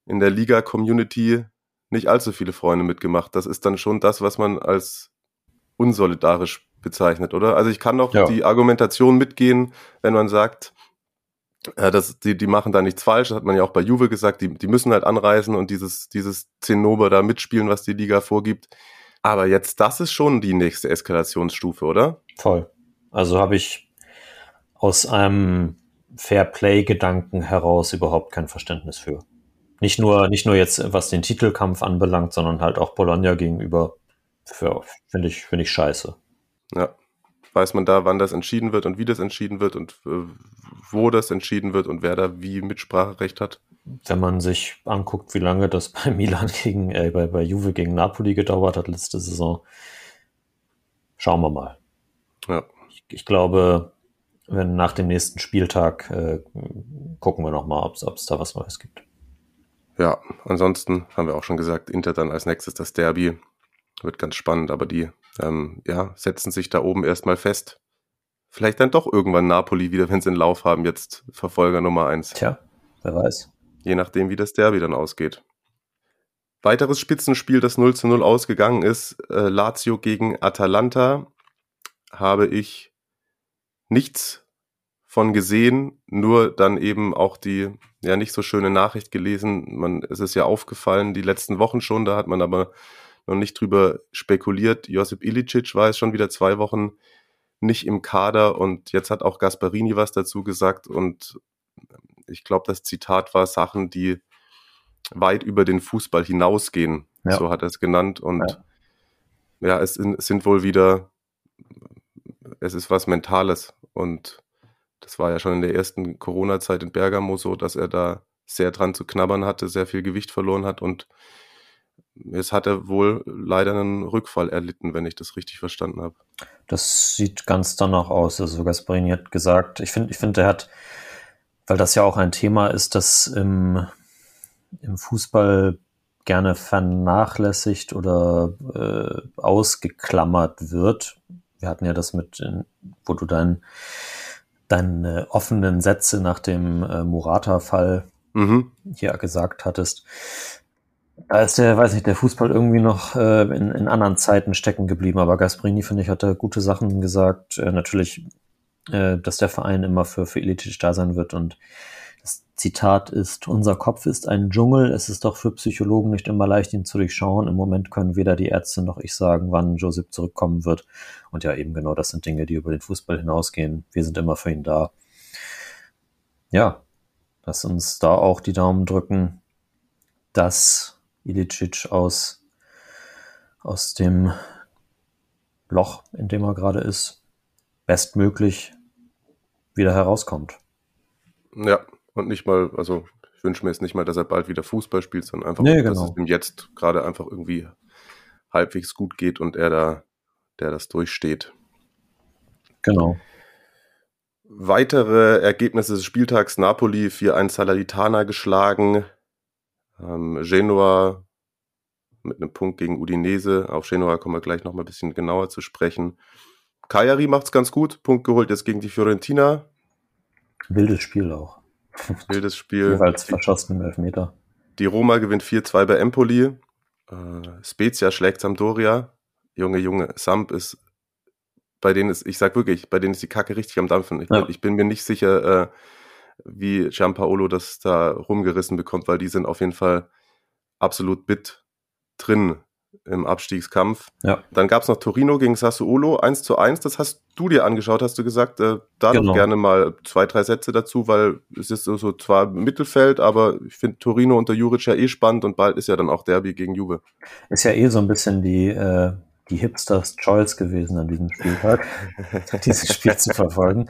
in der Liga-Community nicht allzu viele Freunde mitgemacht. Das ist dann schon das, was man als unsolidarisch bezeichnet, oder? Also ich kann doch ja. die Argumentation mitgehen, wenn man sagt, äh, dass die, die machen da nichts falsch, das hat man ja auch bei Juve gesagt, die, die müssen halt anreisen und dieses, dieses Zinnober da mitspielen, was die Liga vorgibt. Aber jetzt, das ist schon die nächste Eskalationsstufe, oder? Voll. Also habe ich aus einem Fair-Play-Gedanken heraus überhaupt kein Verständnis für. Nicht nur, nicht nur jetzt, was den Titelkampf anbelangt, sondern halt auch Bologna gegenüber. Finde ich, finde ich scheiße. Ja. Weiß man da, wann das entschieden wird und wie das entschieden wird und äh, wo das entschieden wird und wer da wie Mitspracherecht hat? Wenn man sich anguckt, wie lange das bei Milan gegen, äh, bei, bei Juve gegen Napoli gedauert hat letzte Saison, schauen wir mal. Ja. Ich, ich glaube, wenn nach dem nächsten Spieltag äh, gucken wir nochmal, ob es da was Neues gibt. Ja, ansonsten haben wir auch schon gesagt, Inter dann als nächstes das Derby. Wird ganz spannend, aber die ähm, ja, setzen sich da oben erstmal fest. Vielleicht dann doch irgendwann Napoli wieder, wenn sie einen Lauf haben, jetzt Verfolger Nummer eins. Tja, wer weiß. Je nachdem, wie das Derby dann ausgeht. Weiteres Spitzenspiel, das 0 zu 0 ausgegangen ist, äh, Lazio gegen Atalanta, habe ich nichts von gesehen, nur dann eben auch die ja nicht so schöne Nachricht gelesen. Man, es ist ja aufgefallen, die letzten Wochen schon, da hat man aber noch nicht drüber spekuliert. Josip Ilicic war jetzt schon wieder zwei Wochen nicht im Kader und jetzt hat auch Gasparini was dazu gesagt und ich glaube, das Zitat war Sachen, die weit über den Fußball hinausgehen. Ja. So hat er es genannt und ja, ja es, sind wohl wieder, es ist was Mentales und das war ja schon in der ersten Corona-Zeit in Bergamo so, dass er da sehr dran zu knabbern hatte, sehr viel Gewicht verloren hat und Jetzt hat er wohl leider einen Rückfall erlitten, wenn ich das richtig verstanden habe. Das sieht ganz danach aus. Also Gasparini hat gesagt, ich finde, ich finde, er hat, weil das ja auch ein Thema ist, das im, im Fußball gerne vernachlässigt oder äh, ausgeklammert wird. Wir hatten ja das mit, wo du dein, deine offenen Sätze nach dem äh, Murata-Fall mhm. hier gesagt hattest. Da ist der, weiß nicht, der Fußball irgendwie noch äh, in, in anderen Zeiten stecken geblieben. Aber Gasparini, finde ich, hat da gute Sachen gesagt. Äh, natürlich, äh, dass der Verein immer für, für Elitisch da sein wird. Und Zitat ist, unser Kopf ist ein Dschungel. Es ist doch für Psychologen nicht immer leicht, ihn zu durchschauen. Im Moment können weder die Ärzte noch ich sagen, wann Josep zurückkommen wird. Und ja, eben genau, das sind Dinge, die über den Fußball hinausgehen. Wir sind immer für ihn da. Ja, lass uns da auch die Daumen drücken, dass Ilicic aus, aus dem Loch, in dem er gerade ist, bestmöglich wieder herauskommt. Ja, und nicht mal, also ich wünsche mir jetzt nicht mal, dass er bald wieder Fußball spielt, sondern einfach, nee, genau. dass es ihm jetzt gerade einfach irgendwie halbwegs gut geht und er da, der das durchsteht. Genau. Weitere Ergebnisse des Spieltags: Napoli 4-1 Salernitana geschlagen, ähm, Genua mit einem Punkt gegen Udinese. Auf Genua kommen wir gleich noch mal ein bisschen genauer zu sprechen. Cagliari macht es ganz gut. Punkt geholt jetzt gegen die Fiorentina. Wildes Spiel auch. Wildes Spiel. Jeweils verschossen im Elfmeter. Die Roma gewinnt 4-2 bei Empoli. Äh, Spezia schlägt Sampdoria. Junge, Junge, Samp ist bei denen ist, ich sag wirklich, bei denen ist die Kacke richtig am Dampfen. Ich, ja. ich bin mir nicht sicher, äh, wie Giampaolo das da rumgerissen bekommt, weil die sind auf jeden Fall absolut bit drin im Abstiegskampf. Ja. Dann gab es noch Torino gegen Sassuolo, 1 zu 1. Das hast du dir angeschaut, hast du gesagt. Äh, da genau. doch gerne mal zwei, drei Sätze dazu, weil es ist so, zwar Mittelfeld, aber ich finde Torino unter Juric ja eh spannend und bald ist ja dann auch Derby gegen Juve. Ist ja eh so ein bisschen die, äh, die Hipsters Choice gewesen an diesem Spieltag, dieses Spiel zu verfolgen.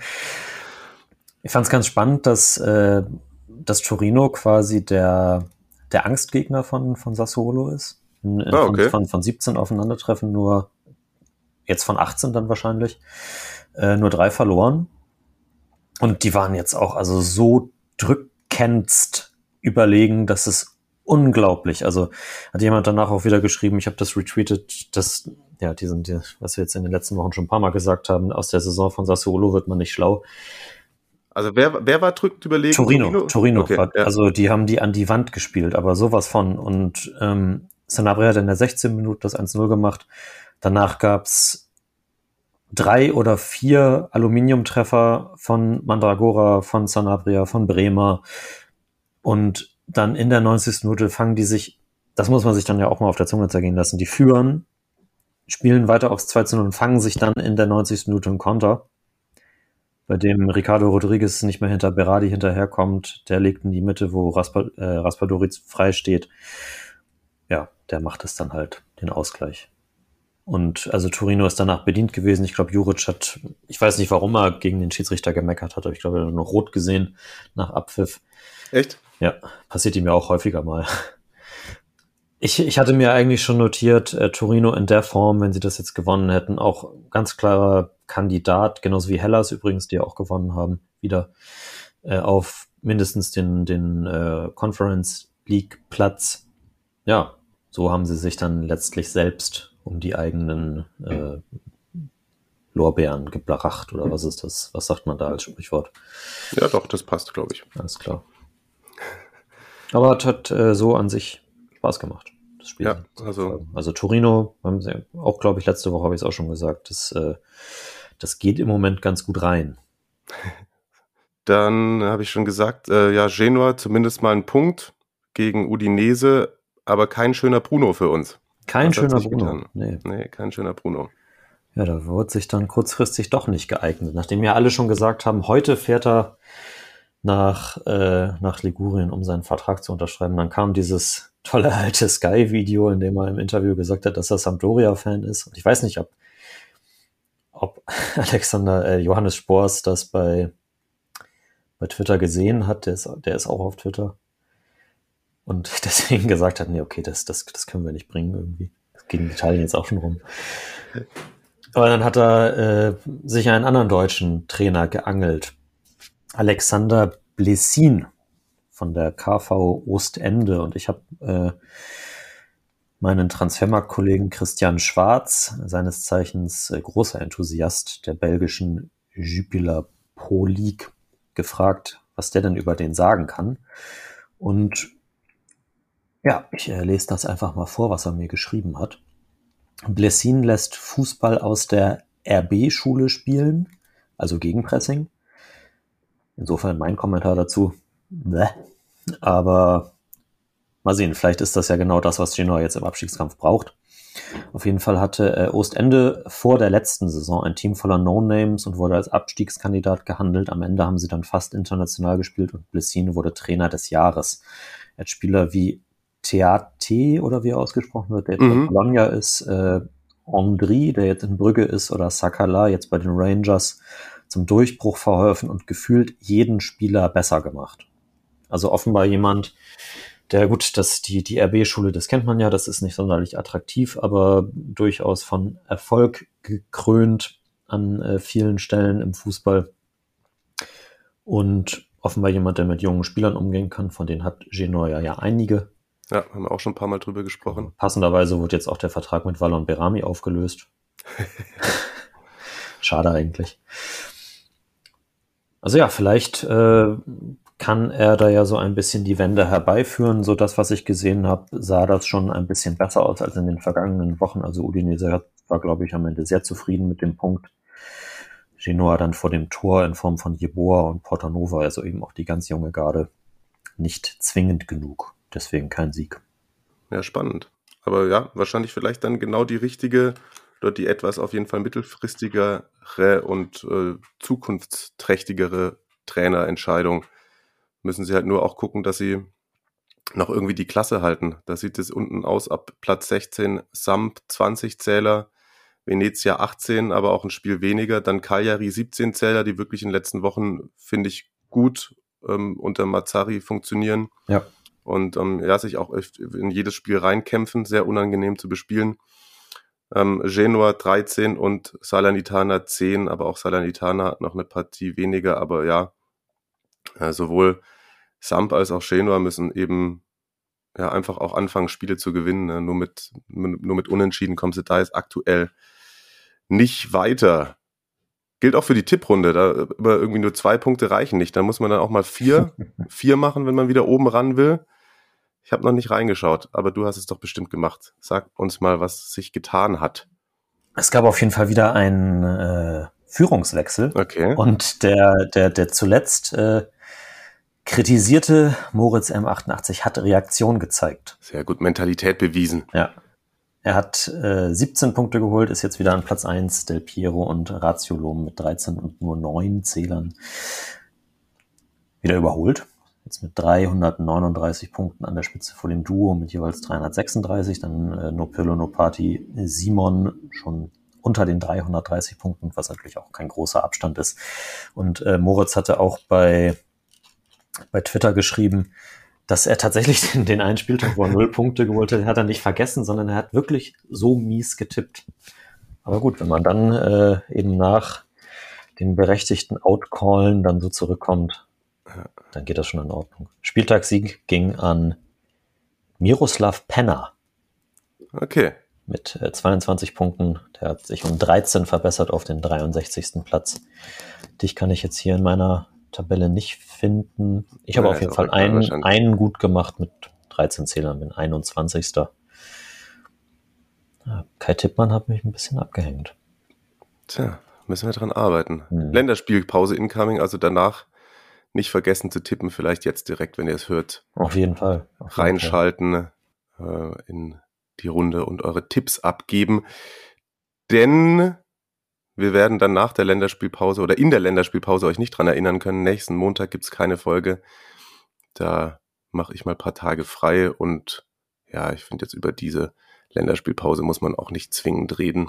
Ich fand es ganz spannend, dass, äh, dass Torino quasi der, der Angstgegner von, von Sassuolo ist. In, ah, okay. von, von, von 17 Aufeinandertreffen nur jetzt von 18 dann wahrscheinlich. äh, nur drei verloren. Und die waren jetzt auch also so drückendst überlegen, dass es unglaublich. Also hat jemand danach auch wieder geschrieben, ich habe das retweetet, dass ja, diesen, die, was wir jetzt in den letzten Wochen schon ein paar Mal gesagt haben, aus der Saison von Sassuolo wird man nicht schlau. Also wer, wer war drückt überlegen? Torino, Torino. Torino Okay, war, ja. Also die haben die an die Wand gespielt, aber sowas von. Und ähm, Sanabria hat in der 16 Minute das 1-0 gemacht. Danach gab's drei oder vier Aluminiumtreffer von Mandragora, von Sanabria, von Bremer. Und dann in der 90. Minute fangen die sich, das muss man sich dann ja auch mal auf der Zunge zergehen lassen, die führen, spielen weiter aufs 2 0 und fangen sich dann in der 90. Minute einen Konter, bei dem Ricardo Rodriguez nicht mehr hinter Berardi hinterherkommt. Der legt in die Mitte, wo Raspa, äh, Raspadori frei steht. Ja, der macht es dann halt, den Ausgleich. Und also Torino ist danach bedient gewesen. Ich glaube, Juric hat, ich weiß nicht, warum er gegen den Schiedsrichter gemeckert hat, aber ich glaube, er hat noch rot gesehen nach Abpfiff. Echt? Ja, passiert ihm ja auch häufiger mal. Ich, ich hatte mir eigentlich schon notiert, äh, Torino in der Form, wenn sie das jetzt gewonnen hätten, auch ganz klarer Kandidat, genauso wie Hellas übrigens, die auch gewonnen haben, wieder äh, auf mindestens den, den äh, Conference League Platz. Ja, so haben sie sich dann letztlich selbst um die eigenen äh, Lorbeeren gebracht oder was ist das? Was sagt man da als Sprichwort? Ja, doch, das passt, glaube ich. Alles klar. Aber es hat äh, so an sich Spaß gemacht, das Spiel. Ja, also- also Torino, haben sie auch, glaube ich, letzte Woche habe ich es auch schon gesagt, das, äh, das geht im Moment ganz gut rein. Dann habe ich schon gesagt, äh, ja, Genua zumindest mal ein Punkt gegen Udinese, aber kein schöner Bruno für uns. Kein hat schöner Bruno. Nee. Nee, kein schöner Bruno. Ja, da wurde sich dann kurzfristig doch nicht geeignet. Nachdem ja alle schon gesagt haben, heute fährt er nach, äh, nach Ligurien, um seinen Vertrag zu unterschreiben. Dann kam dieses tolle alte Sky-Video, in dem er im Interview gesagt hat, dass er Sampdoria-Fan ist. Und ich weiß nicht, ob, ob Alexander äh, Johannes Spors das bei, bei Twitter gesehen hat. Der ist, der ist auch auf Twitter. Und deswegen gesagt hat, nee, okay, das, das, das können wir nicht bringen irgendwie. Das in Italien jetzt auch schon rum. Aber dann hat er äh, sich einen anderen deutschen Trainer geangelt. Alexander Blessin von der KV Ostende. Und ich habe äh, meinen Transfermarkt-Kollegen Christian Schwarz, seines Zeichens äh, großer Enthusiast der belgischen Jupiler Pro League, gefragt, was der denn über den sagen kann. Und ja, ich äh, lese das einfach mal vor, was er mir geschrieben hat. Blessin lässt Fußball aus der RB-Schule spielen, also Gegenpressing. Insofern mein Kommentar dazu. Bäh. Aber mal sehen, vielleicht ist das ja genau das, was Genoa jetzt im Abstiegskampf braucht. Auf jeden Fall hatte äh, Ostende vor der letzten Saison ein Team voller No-Names und wurde als Abstiegskandidat gehandelt. Am Ende haben sie dann fast international gespielt und Blessin wurde Trainer des Jahres. Er hat Spieler wie Theate oder wie er ausgesprochen wird, der jetzt Mhm. Bologna ist, äh, Andri, der jetzt in Brügge ist, oder Sakala, jetzt bei den Rangers, zum Durchbruch verholfen und gefühlt jeden Spieler besser gemacht. Also offenbar jemand, der gut, das, die, die RB-Schule, das kennt man ja, das ist nicht sonderlich attraktiv, aber durchaus von Erfolg gekrönt an äh, vielen Stellen im Fußball. Und offenbar jemand, der mit jungen Spielern umgehen kann, von denen hat Genoa ja einige. Ja, haben wir auch schon ein paar Mal drüber gesprochen. Passenderweise wurde jetzt auch der Vertrag mit Wallon Berami aufgelöst. Schade eigentlich. Also ja, vielleicht äh, kann er da ja so ein bisschen die Wende herbeiführen. So das, was ich gesehen habe, sah das schon ein bisschen besser aus als in den vergangenen Wochen. Also Udinese war, glaube ich, am Ende sehr zufrieden mit dem Punkt. Genoa dann vor dem Tor in Form von Jeboa und Portanova, also eben auch die ganz junge Garde, nicht zwingend genug. Deswegen kein Sieg. Ja, spannend. Aber ja, wahrscheinlich vielleicht dann genau die richtige oder die etwas auf jeden Fall mittelfristigere und äh, zukunftsträchtigere Trainerentscheidung. Müssen sie halt nur auch gucken, dass sie noch irgendwie die Klasse halten. Da sieht es unten aus ab Platz 16, Samp 20 Zähler, Venezia 18, aber auch ein Spiel weniger. Dann Cagliari 17 Zähler, die wirklich in den letzten Wochen, finde ich, gut ähm, unter Mazzari funktionieren Ja. Und ähm, ja, sich auch in jedes Spiel reinkämpfen, sehr unangenehm zu bespielen. Ähm, Genua 13 und Salernitana 10, aber auch Salernitana hat noch eine Partie weniger, aber ja, äh, sowohl Samp als auch Genua müssen eben ja einfach auch anfangen, Spiele zu gewinnen. Ne? Nur, mit, nur mit Unentschieden kommst du da jetzt aktuell nicht weiter. Gilt auch für die Tipprunde. Da immer irgendwie nur zwei Punkte reichen nicht. Da muss man dann auch mal vier, vier machen, wenn man wieder oben ran will. Ich habe noch nicht reingeschaut, aber du hast es doch bestimmt gemacht. Sag uns mal, was sich getan hat. Es gab auf jeden Fall wieder einen äh, Führungswechsel. Okay. Und der, der, der zuletzt äh, kritisierte Moritz M88 hat Reaktion gezeigt. Sehr gut, Mentalität bewiesen. Ja. Er hat äh, 17 Punkte geholt, ist jetzt wieder an Platz 1, Del Piero und Raziolom mit 13 und nur 9 Zählern wieder überholt. Jetzt mit 339 Punkten an der Spitze vor dem Duo mit jeweils 336. Dann äh, Nopillo Nopati Simon schon unter den 330 Punkten, was natürlich auch kein großer Abstand ist. Und äh, Moritz hatte auch bei bei Twitter geschrieben, dass er tatsächlich den, den einen Spieltag, wo er null Punkte geholt hat, hat er nicht vergessen, sondern er hat wirklich so mies getippt. Aber gut, wenn man dann äh, eben nach den berechtigten Outcallen dann so zurückkommt, dann geht das schon in Ordnung. Spieltagssieg ging an Miroslav Penner. Okay. Mit äh, 22 Punkten. Der hat sich um 13 verbessert auf den 63. Platz. Dich kann ich jetzt hier in meiner Tabelle nicht finden. Ich habe Ja, auf jeden Fall einen, einen gut gemacht mit 13 Zählern, bin 21. Ja, Kai Tippmann hat mich ein bisschen abgehängt. Tja, müssen wir dran arbeiten. Hm. Länderspielpause incoming, also danach nicht vergessen zu tippen, vielleicht jetzt direkt, wenn ihr es hört, Auf jeden Fall. Auf jeden Fall. reinschalten äh, in die Runde und eure Tipps abgeben. Denn wir werden dann nach der Länderspielpause oder in der Länderspielpause euch nicht dran erinnern können. Nächsten Montag gibt's keine Folge. Da mache ich mal ein paar Tage frei und ja, ich finde jetzt über diese Länderspielpause muss man auch nicht zwingend reden.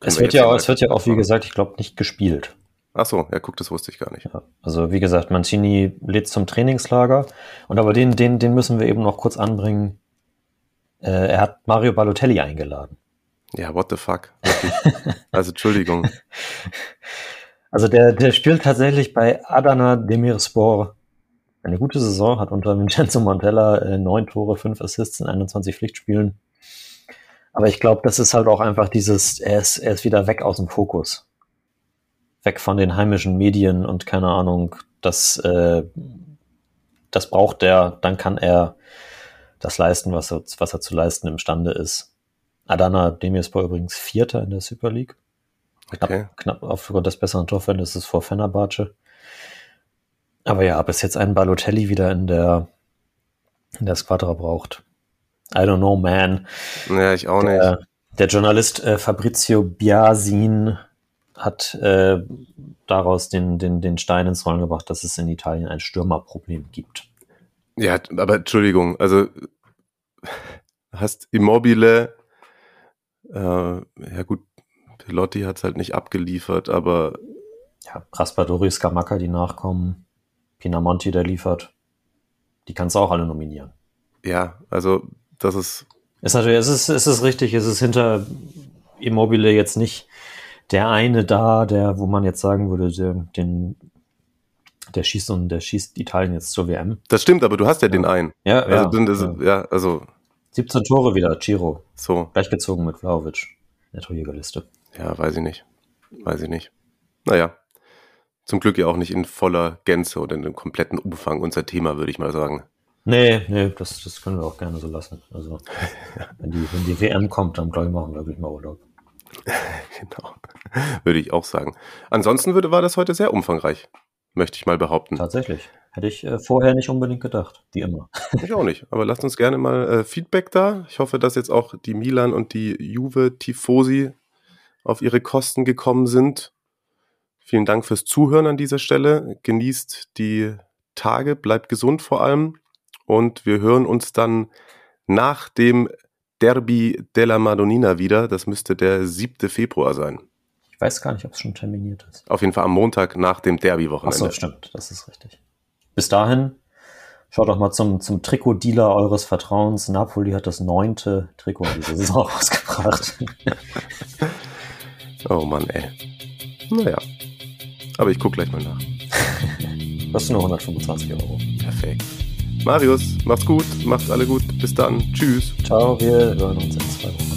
Können Es wir wird ja, es wird ja auch, wie gesagt, ich glaube, nicht gespielt. Ach so, ja, guck, das wusste ich gar nicht. Ja, also wie gesagt, Mancini lädt zum Trainingslager und aber den, den, den müssen wir eben noch kurz anbringen. Äh, er hat Mario Balotelli eingeladen. Ja, what the fuck? Also Entschuldigung. Also der, der spielt tatsächlich bei Adana Demirspor eine gute Saison, hat unter Vincenzo Montella äh, neun Tore, fünf Assists in 21 Pflichtspielen. Aber ich glaube, das ist halt auch einfach dieses, er ist, er ist wieder weg aus dem Fokus. Weg von den heimischen Medien und keine Ahnung, das, äh, das braucht er, dann kann er das leisten, was er, was er zu leisten imstande ist. Adana Demirspor übrigens Vierter in der Super League knapp, Okay. knapp aufgrund des besseren Torverhältnisses vor Fenerbahce. Aber ja, bis jetzt einen Balotelli wieder in der, in der Squadra braucht. I don't know, man. Ja, ich auch nicht. Der, der Journalist äh, Fabrizio Biasin hat äh, daraus den, den, den Stein ins Rollen gebracht, dass es in Italien ein Stürmerproblem gibt. Ja, aber Entschuldigung, also hast Immobile, äh, ja gut, Pelotti hat's halt nicht abgeliefert, aber Ja, Raspadori, Scamacca, die nachkommen. Pinamonti, der liefert. Die kannst du auch alle nominieren. ja, also das ist, Ist natürlich, es ist, es ist richtig, es ist hinter Immobile jetzt nicht der eine da, der, wo man jetzt sagen würde, der, den, der schießt und der schießt Italien jetzt zur WM. das stimmt, aber du hast ja, den einen. Ja, Also, dann das, ja. ja. also 17 Tore wieder, Ciro. so, Gleichgezogen mit Vlaovic. in Der Torjägerliste. ja, weiß ich nicht, weiß ich nicht. Naja, zum Glück ja auch nicht in voller Gänze oder in einem kompletten Umfang unser Thema, würde ich mal sagen. Nee, nee, das, das können wir auch gerne so lassen. Also, wenn die, wenn die WM kommt, dann glaube ich, machen wir wirklich mal Urlaub. Genau, würde ich auch sagen. Ansonsten würde, war das heute sehr umfangreich, möchte ich mal behaupten. Tatsächlich. Hätte ich äh, vorher nicht unbedingt gedacht. Wie immer. Ich auch nicht. Aber lasst uns gerne mal äh, Feedback da. Ich hoffe, dass jetzt auch die Milan und die Juve Tifosi auf ihre Kosten gekommen sind. Vielen Dank fürs Zuhören an dieser Stelle. Genießt die Tage, bleibt gesund vor allem. Und wir hören uns dann nach dem Derby della Madonnina wieder. Das müsste der 7. Februar sein. Ich weiß gar nicht, ob es schon terminiert ist. Auf jeden Fall am Montag nach dem Derby-Wochenende. stimmt, das ist richtig. Bis dahin, Schaut doch mal zum, zum Trikotdealer eures Vertrauens. Napoli hat das neunte Trikot in dieser Saison rausgebracht. oh Mann, ey. Naja. Aber ich gucke gleich mal nach. Sind nur 125 Euro. Perfekt. Marius, macht's gut, macht's alle gut. Bis dann. Tschüss. Ciao, wir hören uns in zwei Wochen.